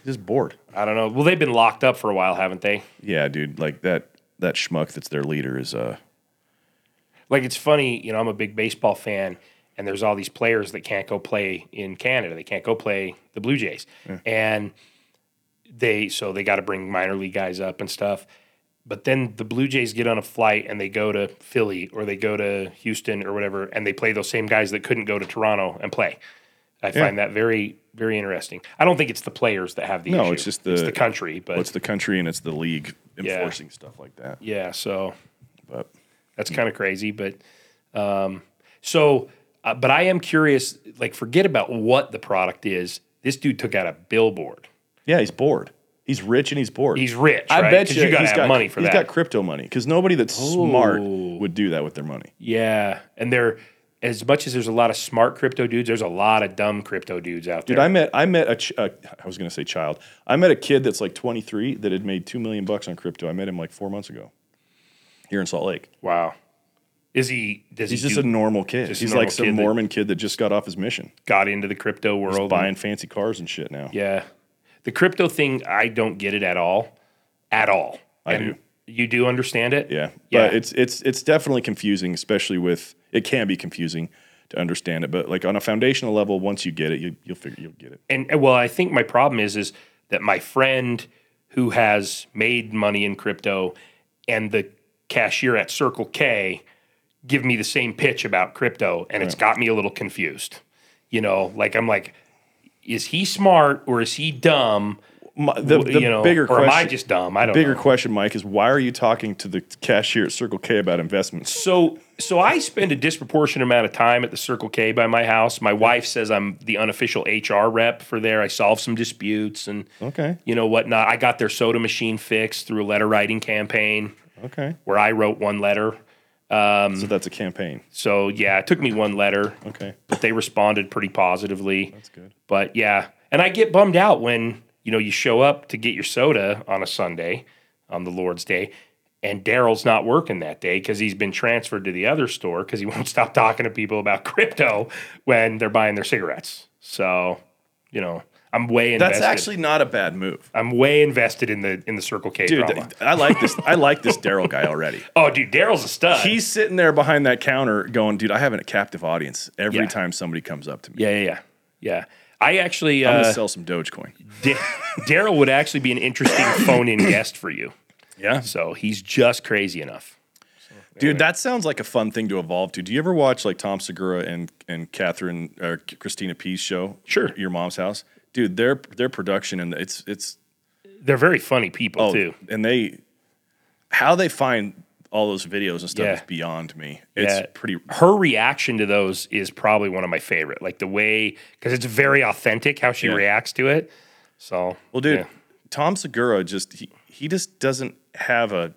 He's just bored.
I don't know. Well, they've been locked up for a while, haven't they?
Yeah, dude. Like that that schmuck that's their leader is uh
Like it's funny, you know, I'm a big baseball fan, and there's all these players that can't go play in Canada. They can't go play the Blue Jays, and they so they got to bring minor league guys up and stuff. But then the Blue Jays get on a flight and they go to Philly or they go to Houston or whatever, and they play those same guys that couldn't go to Toronto and play. I find that very very interesting. I don't think it's the players that have the
No,
issue.
it's just the-
the country. But
it's the country and it's the league
Yeah.
enforcing stuff like that.
yeah, so
But
That's kind of crazy, but um, so, uh, but I am curious. Like, forget about what the product is. This dude took out a billboard.
yeah, he's bored. He's rich and he's bored.
He's rich.
I
right?
bet you,
you got to
he's
have
got
money for
He's
that.
He's got crypto money because nobody that's smart
Oh.
would do that with their money.
yeah, and there, as much as there's a lot of smart crypto dudes, there's a lot of dumb crypto dudes out there. Dude.
I met I met a, ch- a I was gonna say child. I met a kid that's like 23 that had made two million bucks on crypto. I met him like four months ago here in Salt Lake.
wow. Is he? Does
He's
he
just
do,
a normal kid. He's
normal
like some
kid
Mormon kid that just got off his mission.
got into the crypto world? and-
buying fancy cars and shit now.
Yeah. The crypto thing, I don't get it at all. At all.
I
And
do.
You do understand it?
Yeah,
Yeah.
but it's it's it's definitely confusing, especially with it can be confusing to understand it. But like on a foundational level, once you get it, you, you'll figure you'll get it.
and and, well, I think my problem is is that my friend who has made money in crypto and the cashier at Circle K give me the same pitch about crypto, and it's got me a little confused. You know, like I'm like, is he smart or is he dumb?
My, the the
you know,
bigger
or
question,
am I just dumb? I don't
bigger
know.
question, Mike, is why are you talking to the cashier at Circle K about investments?
So, so I spend a disproportionate amount of time at the Circle K by my house. My wife says I'm the unofficial HR rep for there. I solve some disputes and
Okay,
you know whatnot. I got their soda machine fixed through a letter writing campaign
okay,
where I wrote one letter.
Um, so that's a campaign.
So yeah, it took me one letter,
Okay,
but they responded pretty positively.
that's good.
But yeah, and I get bummed out when you know you show up to get your soda on a Sunday on the Lord's Day, and Daryl's not working that day because he's been transferred to the other store because he won't stop talking to people about crypto when they're buying their cigarettes. So you know, I'm way invested.
That's actually not a bad move,
I'm way invested in the in the Circle K
dude.
drama.
I like this. I like this Daryl guy already.
oh, dude, Daryl's a stud.
He's sitting there behind that counter, going, "Dude, I have a captive audience every
Yeah.
time somebody comes up to me.
yeah, yeah, yeah, yeah. I actually,
I'm
uh,
gonna sell some Dogecoin."
Da- Daryl would actually be an interesting phone-in guest for you.
Yeah,
So he's just crazy enough.
Dude, that sounds like a fun thing to evolve to. Do you ever watch like Tom Segura and and Catherine or Christina P's show?
Sure.
Your mom's house, dude. Their their production and it's it's
They're very funny people
oh,
too.
and they how they find all those videos and stuff
Yeah.
is beyond me. It's
Yeah.
pretty.
her reaction to those is probably one of my favorite. Like the way because it's very authentic how she
Yeah.
reacts to it. So
Well, dude. Tom Segura just he, he just doesn't have a.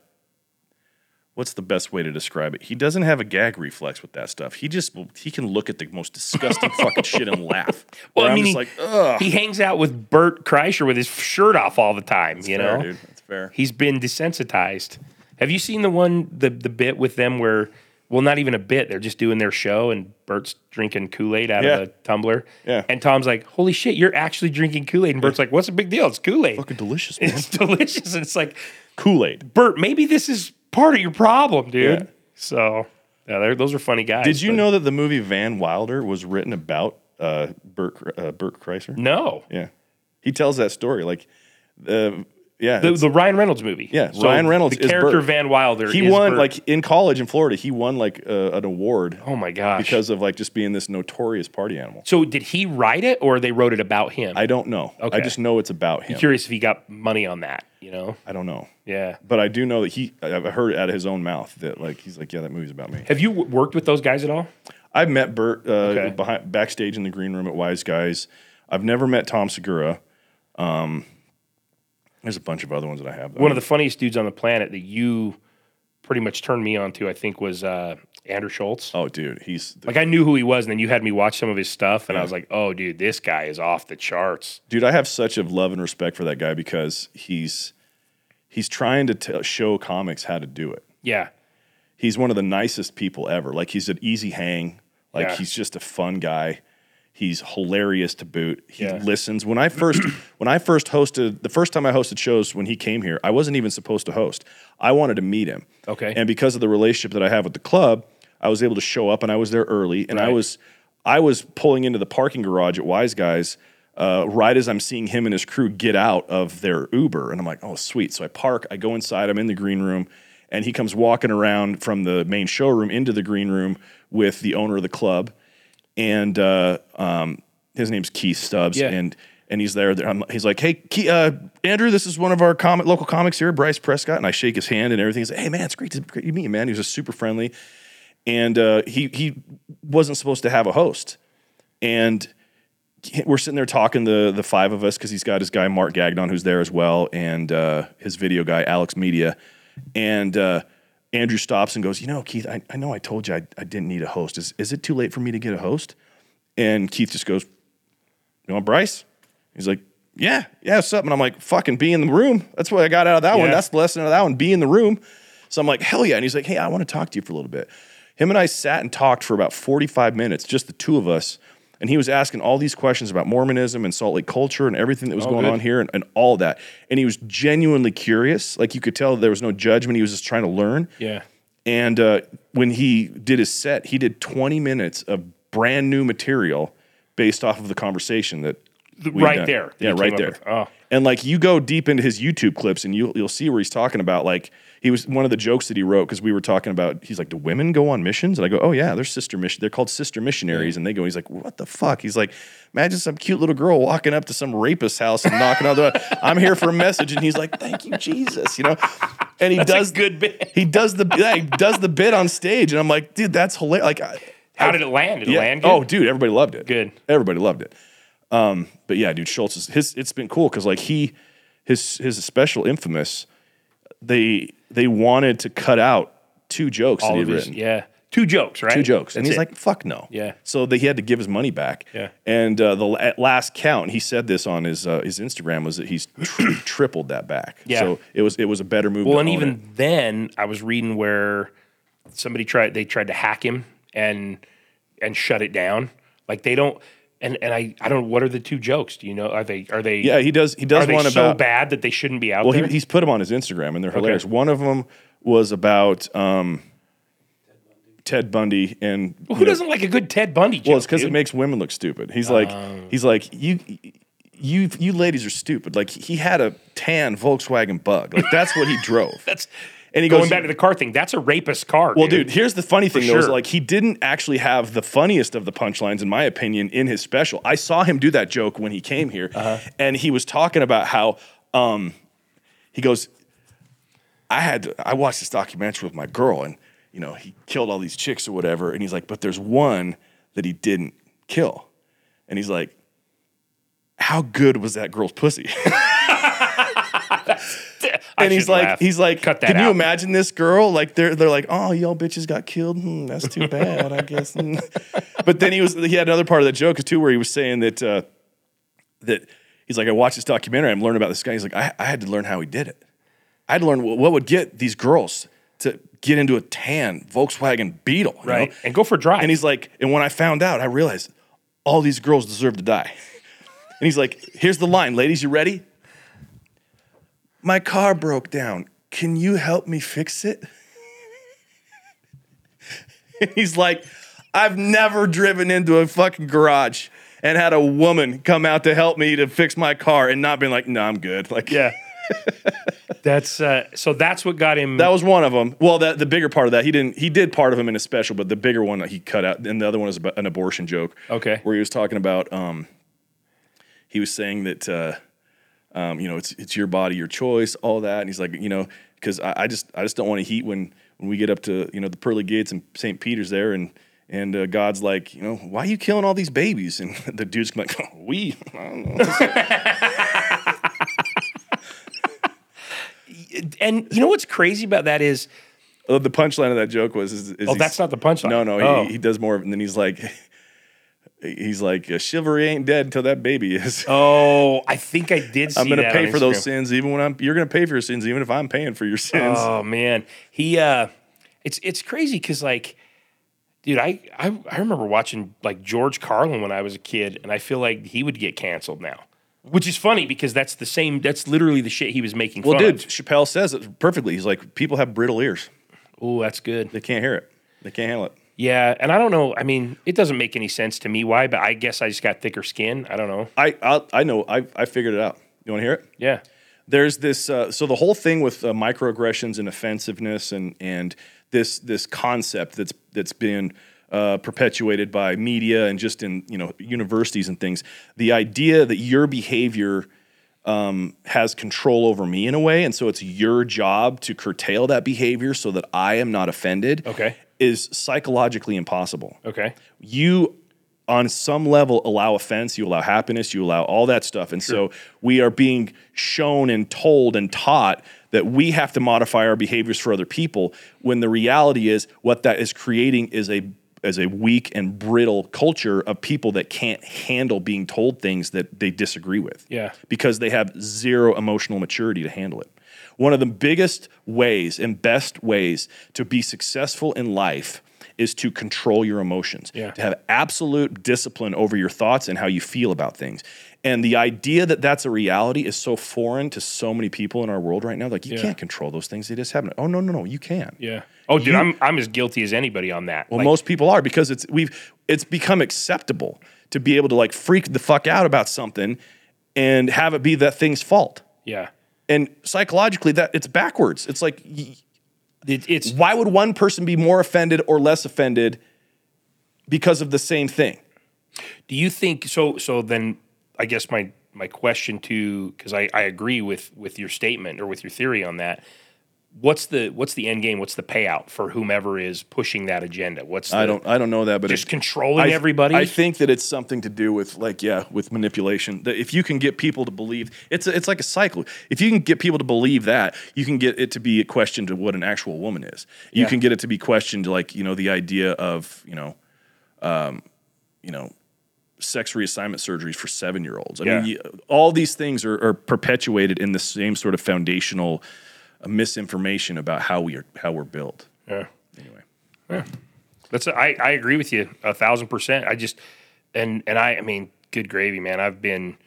What's the best way to describe it? He doesn't have a gag reflex with that stuff. He just he can look at the most disgusting fucking shit and laugh.
Well, I
I'm
mean,
just
he,
like, ugh.
he hangs out with Bert Kreischer with his shirt off all the time. you
Fair,
know,
dude. That's fair.
he's been desensitized. Have you seen the one the the bit with them where? Well, not even a bit. They're just doing their show, and Bert's drinking Kool Aid out
Yeah.
of a tumbler.
Yeah.
And Tom's like, "Holy shit, you're actually drinking Kool Aid!" And Bert's like, "What's the big deal? It's Kool Aid.
Fucking delicious, man.
It's delicious." And it's like,
Kool Aid.
Bert, maybe this is part of your problem, dude.
Yeah.
So, yeah, they're- those are funny guys.
Did you
but-
know that the movie Van Wilder was written about uh, Bert uh, Bert Kreischer?
No,
Yeah, he tells that story. Like, uh, yeah,
the, the Ryan Reynolds movie.
Yeah, Ryan Reynolds
The
is
character
Bert.
Van Wilder.
he won
Bert.
like in college in Florida. He won like uh, an award
oh my gosh.
because of like just being this notorious party animal.
so did he write it or they wrote it about him?
I don't know.
Okay.
I just know it's about him.
curious if he got money on that. You know?
I don't know,
Yeah.
but I do know that he. I've heard it out of his own mouth that like he's like, yeah, that movie's about me.
Have you w- worked with those guys at all?
I've met Bert uh,
Okay.
behind backstage in the green room at Wise Guys. I've never met Tom Segura. Um, there's a bunch of other ones that I have.
One of the funniest dudes on the planet that you pretty much turned me on to, I think, was uh, Andrew Schulz.
oh, dude, he's the
Like I knew who he was, and then you had me watch some of his stuff, and I was like, "Oh, dude, this guy is off the charts."
dude i have such a love and respect for that guy because he's he's trying to tell show comics how to do it
Yeah,
he's one of the nicest people ever like he's an easy hang like
Yeah.
he's just a fun guy he's hilarious to boot. He
Yeah.
listens. When i first when i first hosted the first time i hosted shows when he came here i wasn't even supposed to host. I wanted to meet him.
Okay.
and because of the relationship that i have with the club i was able to show up and i was there early. And i was i was pulling into the parking garage at wise guys uh, right as i'm seeing him and his crew get out of their uber. And i'm like oh sweet. So i park i go inside i'm in the green room and he comes walking around from the main showroom into the green room with the owner of the club and uh, um, his name's Keith Stubbs,
Yeah.
and and he's there. I'm, he's like, "Hey, Ke- uh, Andrew, this is one of our comic, local comics here, Bryce Prescott." And I shake his hand and everything. He's like, "Hey, man, it's great to, great to meet you, man." He was just super friendly, and uh, he he wasn't supposed to have a host, and we're sitting there talking the the five of us because he's got his guy Mark Gagnon who's there as well, and uh, his video guy Alex Media, and uh, Andrew stops and goes, "You know, Keith, I, I know I told you I, I didn't need a host. Is is it too late for me to get a host?" And Keith just goes, "You want Bryce?" He's like, "Yeah, yeah, what's up?" And I'm like, "Fucking be in the room. That's what I got out of that one. That's the lesson out of that one. Be in the room." So I'm like, "Hell yeah!" And he's like, "Hey, I want to talk to you for a little bit." Him and I sat and talked for about 45 minutes, just the two of us. And he was asking all these questions about Mormonism and Salt Lake culture and everything that was going
good.
on here and, and all that. And he was genuinely curious. Like you could tell there was no judgment. He was just trying to learn.
yeah.
And uh, when he did his set, he did 20 minutes of brand new material based off of the conversation that
right
done.
there
Yeah, right there.
with. Oh.
And like you go deep into his YouTube clips and you'll you'll see where he's talking about like he was one of the jokes that he wrote because we were talking about he's like do women go on missions and I go oh yeah they're sister mission they're called sister missionaries and they go he's like what the fuck he's like imagine some cute little girl walking up to some rapist's house and knocking on the door I'm here for a message and he's like thank you Jesus you know and he
That's
does
good bit.
he does the yeah, he does the bit on stage and I'm like dude that's hilarious like I,
How did it land? Did it land good?
Oh, dude, everybody loved it.
Good.
Everybody loved it. Um, but yeah, dude, Schulz is his. It's been cool because like he, his his special infamous, they they wanted to cut out two jokes that
all
he
of
had
his,
written.
yeah, two jokes, right?
Two jokes, and he's
it.
like, "Fuck no."
Yeah.
So that he had to give his money back.
Yeah.
And uh, the at last count, he said this on his uh, his Instagram was that he's tri- tripled that back.
Yeah.
So it was it was a better move.
Well, and even
it.
then, I was reading where somebody tried they tried to hack him and and shut it down. Like they don't. And and I I don't know what are the two jokes? Do you know? Are they are they
yeah, he does he does one
so
about
bad that they shouldn't be out
Well,
there?
he, he's put them on his Instagram, and they're hilarious. One of them was about um, Ted Bundy, and
Well, who
know-
doesn't like a good Ted Bundy joke?
well, it's because it makes women look stupid. He's like, he's like, you, you, you ladies are stupid. Like he had a tan Volkswagen Bug. Like that's what he drove.
that's
and he
going
goes
back to the car thing. That's a rapist car.
Well, dude, here's the funny thing though, is like he didn't actually have the funniest of the punchlines, in my opinion, in his special. I saw him do that joke when he came here,
Uh-huh.
and he was talking about how um, he goes, I had to, I watched this documentary with my girl, and you know he killed all these chicks or whatever, and he's like, but there's one that he didn't kill, and he's like, how good was that girl's pussy? And he's like,
laugh.
he's like,
cut that
can you imagine this girl? Like they're they're like, oh, y'all bitches got killed. Hmm, that's too bad, I guess. Hmm. but then he was he had another part of that joke too, where he was saying that uh, that he's like, I watched this documentary, I'm learning about this guy. He's like, I, I had to learn how he did it. I had to learn what, what would get these girls to get into a tan Volkswagen Beetle, you
right?
know?
And go for a drive.
And he's like, and when I found out, I realized all these girls deserve to die. And he's like, here's the line, ladies, you ready? My car broke down. Can you help me fix it? He's like, I've never driven into a fucking garage and had a woman come out to help me to fix my car and not been like, no, I'm good. Like,
yeah. that's uh, so. That's what got him.
That was one of them. Well, that the bigger part of that, he didn't. He did part of him in a special, but the bigger one that he cut out, and the other one was an abortion joke.
Okay.
where he was talking about, um, he was saying that, uh, um, you know, it's it's your body, your choice, all that, and he's like, you know, because I, I just I just don't want to heat when when we get up to you know the pearly gates and St. Peter's there, and and uh, God's like, you know, why are you killing all these babies? And the dude's like, oh, we, I don't know.
and you know what's crazy about that is,
the punchline of that joke was, is, is
oh, that's not the punchline.
No, no, he,
Oh.
he does more, and then he's like, he's like, chivalry ain't dead until that baby is.
Oh, I think I did. See
I'm gonna
that
pay for those sins, even when I'm. You're gonna pay for your sins, even if I'm paying for your sins.
Oh man, he uh, it's it's crazy because like, dude, I, I I remember watching like George Carlin when I was a kid, and I feel like he would get canceled now, which is funny because that's the same. That's literally the shit he was making.
well, dude,
of.
Chappelle says it perfectly. He's like, people have brittle ears;
oh, that's good.
they can't hear it, they can't handle it.
Yeah, and I don't know. I mean, it doesn't make any sense to me why, but I guess I just got thicker skin. I don't know.
I I'll, I know. I I figured it out. You want to hear it?
Yeah.
there's this uh, so the whole thing with uh, microaggressions and offensiveness and and this this concept that's that's been uh, perpetuated by media and just in you know universities and things the idea that your behavior um, has control over me in a way and so it's your job to curtail that behavior so that i am not offended
Okay.
Is psychologically impossible
Okay.
you on some level allow offense you allow happiness you allow all that stuff and so we are being shown and told and taught that we have to modify our behaviors for other people when the reality is what that is creating is a as a weak and brittle culture of people that can't handle being told things that they disagree with
Yeah.
because they have zero emotional maturity to handle it. One of the biggest ways and best ways to be successful in life is to control your emotions,
Yeah.
to have absolute discipline over your thoughts and how you feel about things. And the idea that that's a reality is so foreign to so many people in our world right now. Like, you
Yeah.
can't control those things, they just happen. Oh, no, no, no, you can.
Yeah. Oh, dude,
You-
I'm I'm as guilty as anybody on that.
Well,
Like,
most people are because it's we've it's become acceptable to be able to like freak the fuck out about something and have it be that thing's fault.
yeah.
And psychologically, that it's backwards. It's like,
It, it's
why would one person be more offended or less offended because of the same thing?
Do you think so? So then, I guess my my question to because I, I agree with with your statement or with your theory on that. What's the what's the end game? What's the payout for whomever is pushing that agenda? What's the,
I don't, I don't know that, but
just controlling
I-
everybody.
I think that it's something to do with like yeah, with manipulation. That if you can get people to believe it's a, it's like a cycle. If you can get people to believe that, you can get it to be questioned to what an actual woman is. You
Yeah.
can get it to be questioned like you know the idea of you know, um, you know, sex reassignment surgeries for seven year olds. I
Yeah.
mean, you, all these things are, are perpetuated in the same sort of foundational uh, misinformation about how we are how we're built.
yeah.
Anyway. Yeah.
That's I, I agree with you a thousand percent. I just and and I I mean, good gravy, man. I've been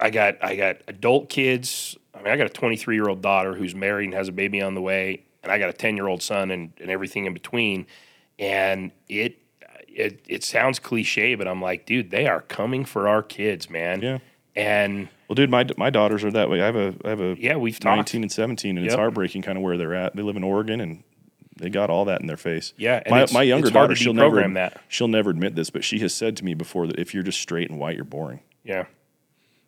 I got I got adult kids. I mean, I got a 23 year old daughter who's married and has a baby on the way, and I got a 10 year old son and, and everything in between. And it it it sounds cliche, but I'm like, dude, they are coming for our kids, man.
Yeah.
And
Well, dude, my my daughters are that way. I have a I have a
Yeah, we've talked.
19 and 17, and it's heartbreaking kind of where they're at. They live in Oregon, and they got all that in their face.
Yeah, and
my my younger daughter, she'll never
that.
she'll never admit this, but she has said to me before that if you're just straight and white, you're boring.
yeah,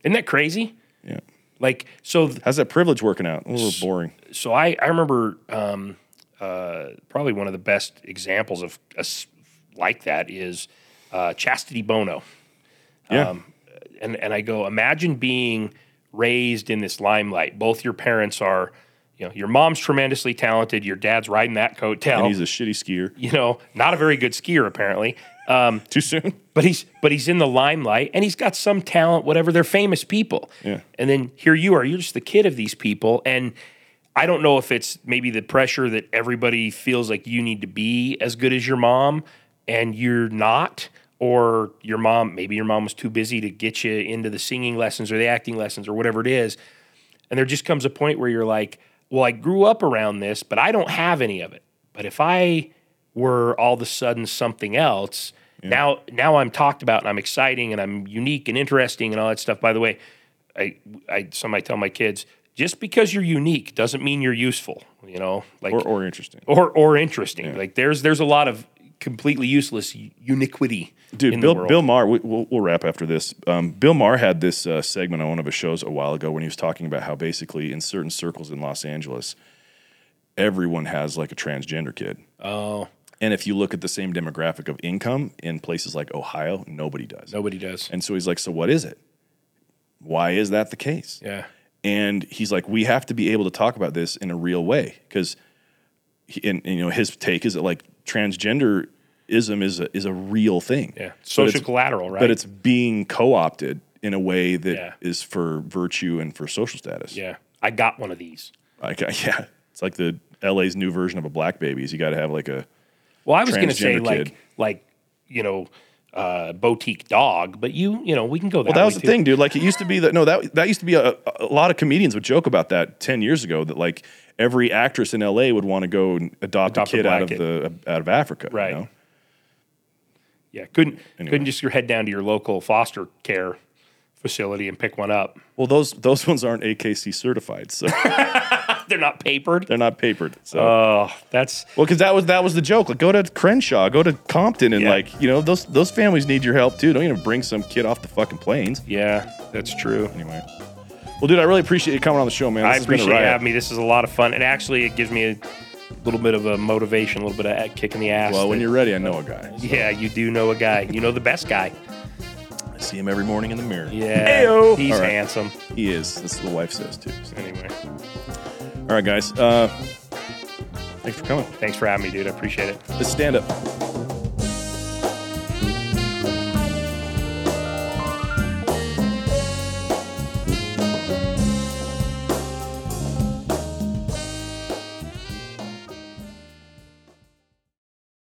isn't that crazy?
Yeah,
Like so. th-
How's that privilege working out? A little boring.
so I, I remember um, uh, probably one of the best examples of us like that is uh, Chastity Bono.
Yeah.
And, and I go, imagine being raised in this limelight. Both your parents are, you know, your mom's tremendously talented, your dad's riding that coattail.
and he's a shitty skier.
you know, not a very good skier apparently. Um,
Too soon?
but he's but he's in the limelight and he's got some talent whatever they're famous people
Yeah.
and then here you are you're just the kid of these people and i don't know if it's maybe the pressure that everybody feels like you need to be as good as your mom and you're not or your mom maybe your mom was too busy to get you into the singing lessons or the acting lessons or whatever it is and there just comes a point where you're like well i grew up around this but i don't have any of it but if i were all of a sudden something else. Now, now I'm talked about and I'm exciting and I'm unique and interesting and all that stuff. By the way, I, I somebody tell my kids just because you're unique doesn't mean you're useful. You know, like
Or, or interesting.
or or interesting. Like there's there's a lot of completely useless uniquity.
Dude, Bill. Bill Maher, we, we'll, we'll wrap after this. Um, Bill Maher had this uh, segment on one of his shows a while ago when he was talking about how basically in certain circles in Los Angeles, everyone has like a transgender kid.
Oh,
And if you look at the same demographic of income in places like Ohio, nobody does.
nobody does.
And so he's like, So what is it? Why is that the case?
Yeah.
And he's like, we have to be able to talk about this in a real way because, and, and, you know, his take is that like transgenderism is a, is a real thing.
Yeah. Social collateral, right?
But it's being co-opted in a way that is
Yeah.
for virtue and for social status.
yeah. I got one of these.
Like, yeah, it's like the LA's new version of a black babies. You got to have like a
Well, I was going to say
Transgender
like like you know uh, boutique dog, but you you know we can go that.
Well, that was the
too.
thing, dude. Like it used to be that no, that that used to be a, a lot of comedians would joke about that ten years ago. That like every actress in LA would want to go and adopt,
Adopt a
a kid out of
black
the out of Africa, you
Right.
know?
Yeah, couldn't
Anyway.
couldn't just your head down to your local foster care facility and pick one up.
Well, those those ones aren't AKC certified, so
They're not papered.
they're not papered. So
Oh, that's
well, because that was that was the joke. Like, go to Crenshaw, go to Compton, and
Yeah.
like you know those those families need your help too. Don't even bring some kid off the fucking planes.
yeah, that's true.
Anyway, well, dude, I really appreciate you coming on the show, man. This
I
has been a
appreciate you having me. This is a lot of fun, and actually, it gives me a little bit of a motivation, a little bit of a kick in the ass.
Well, when
that-
you're ready, I know a guy.
yeah, you do know a guy. You know the best guy.
I see him every morning in the mirror.
Yeah, he's
right.
handsome.
He is. That's what the wife says too. So.
Anyway,
All right, guys. Uh, thanks for coming.
thanks for having me, dude. I appreciate it.
Let's stand up.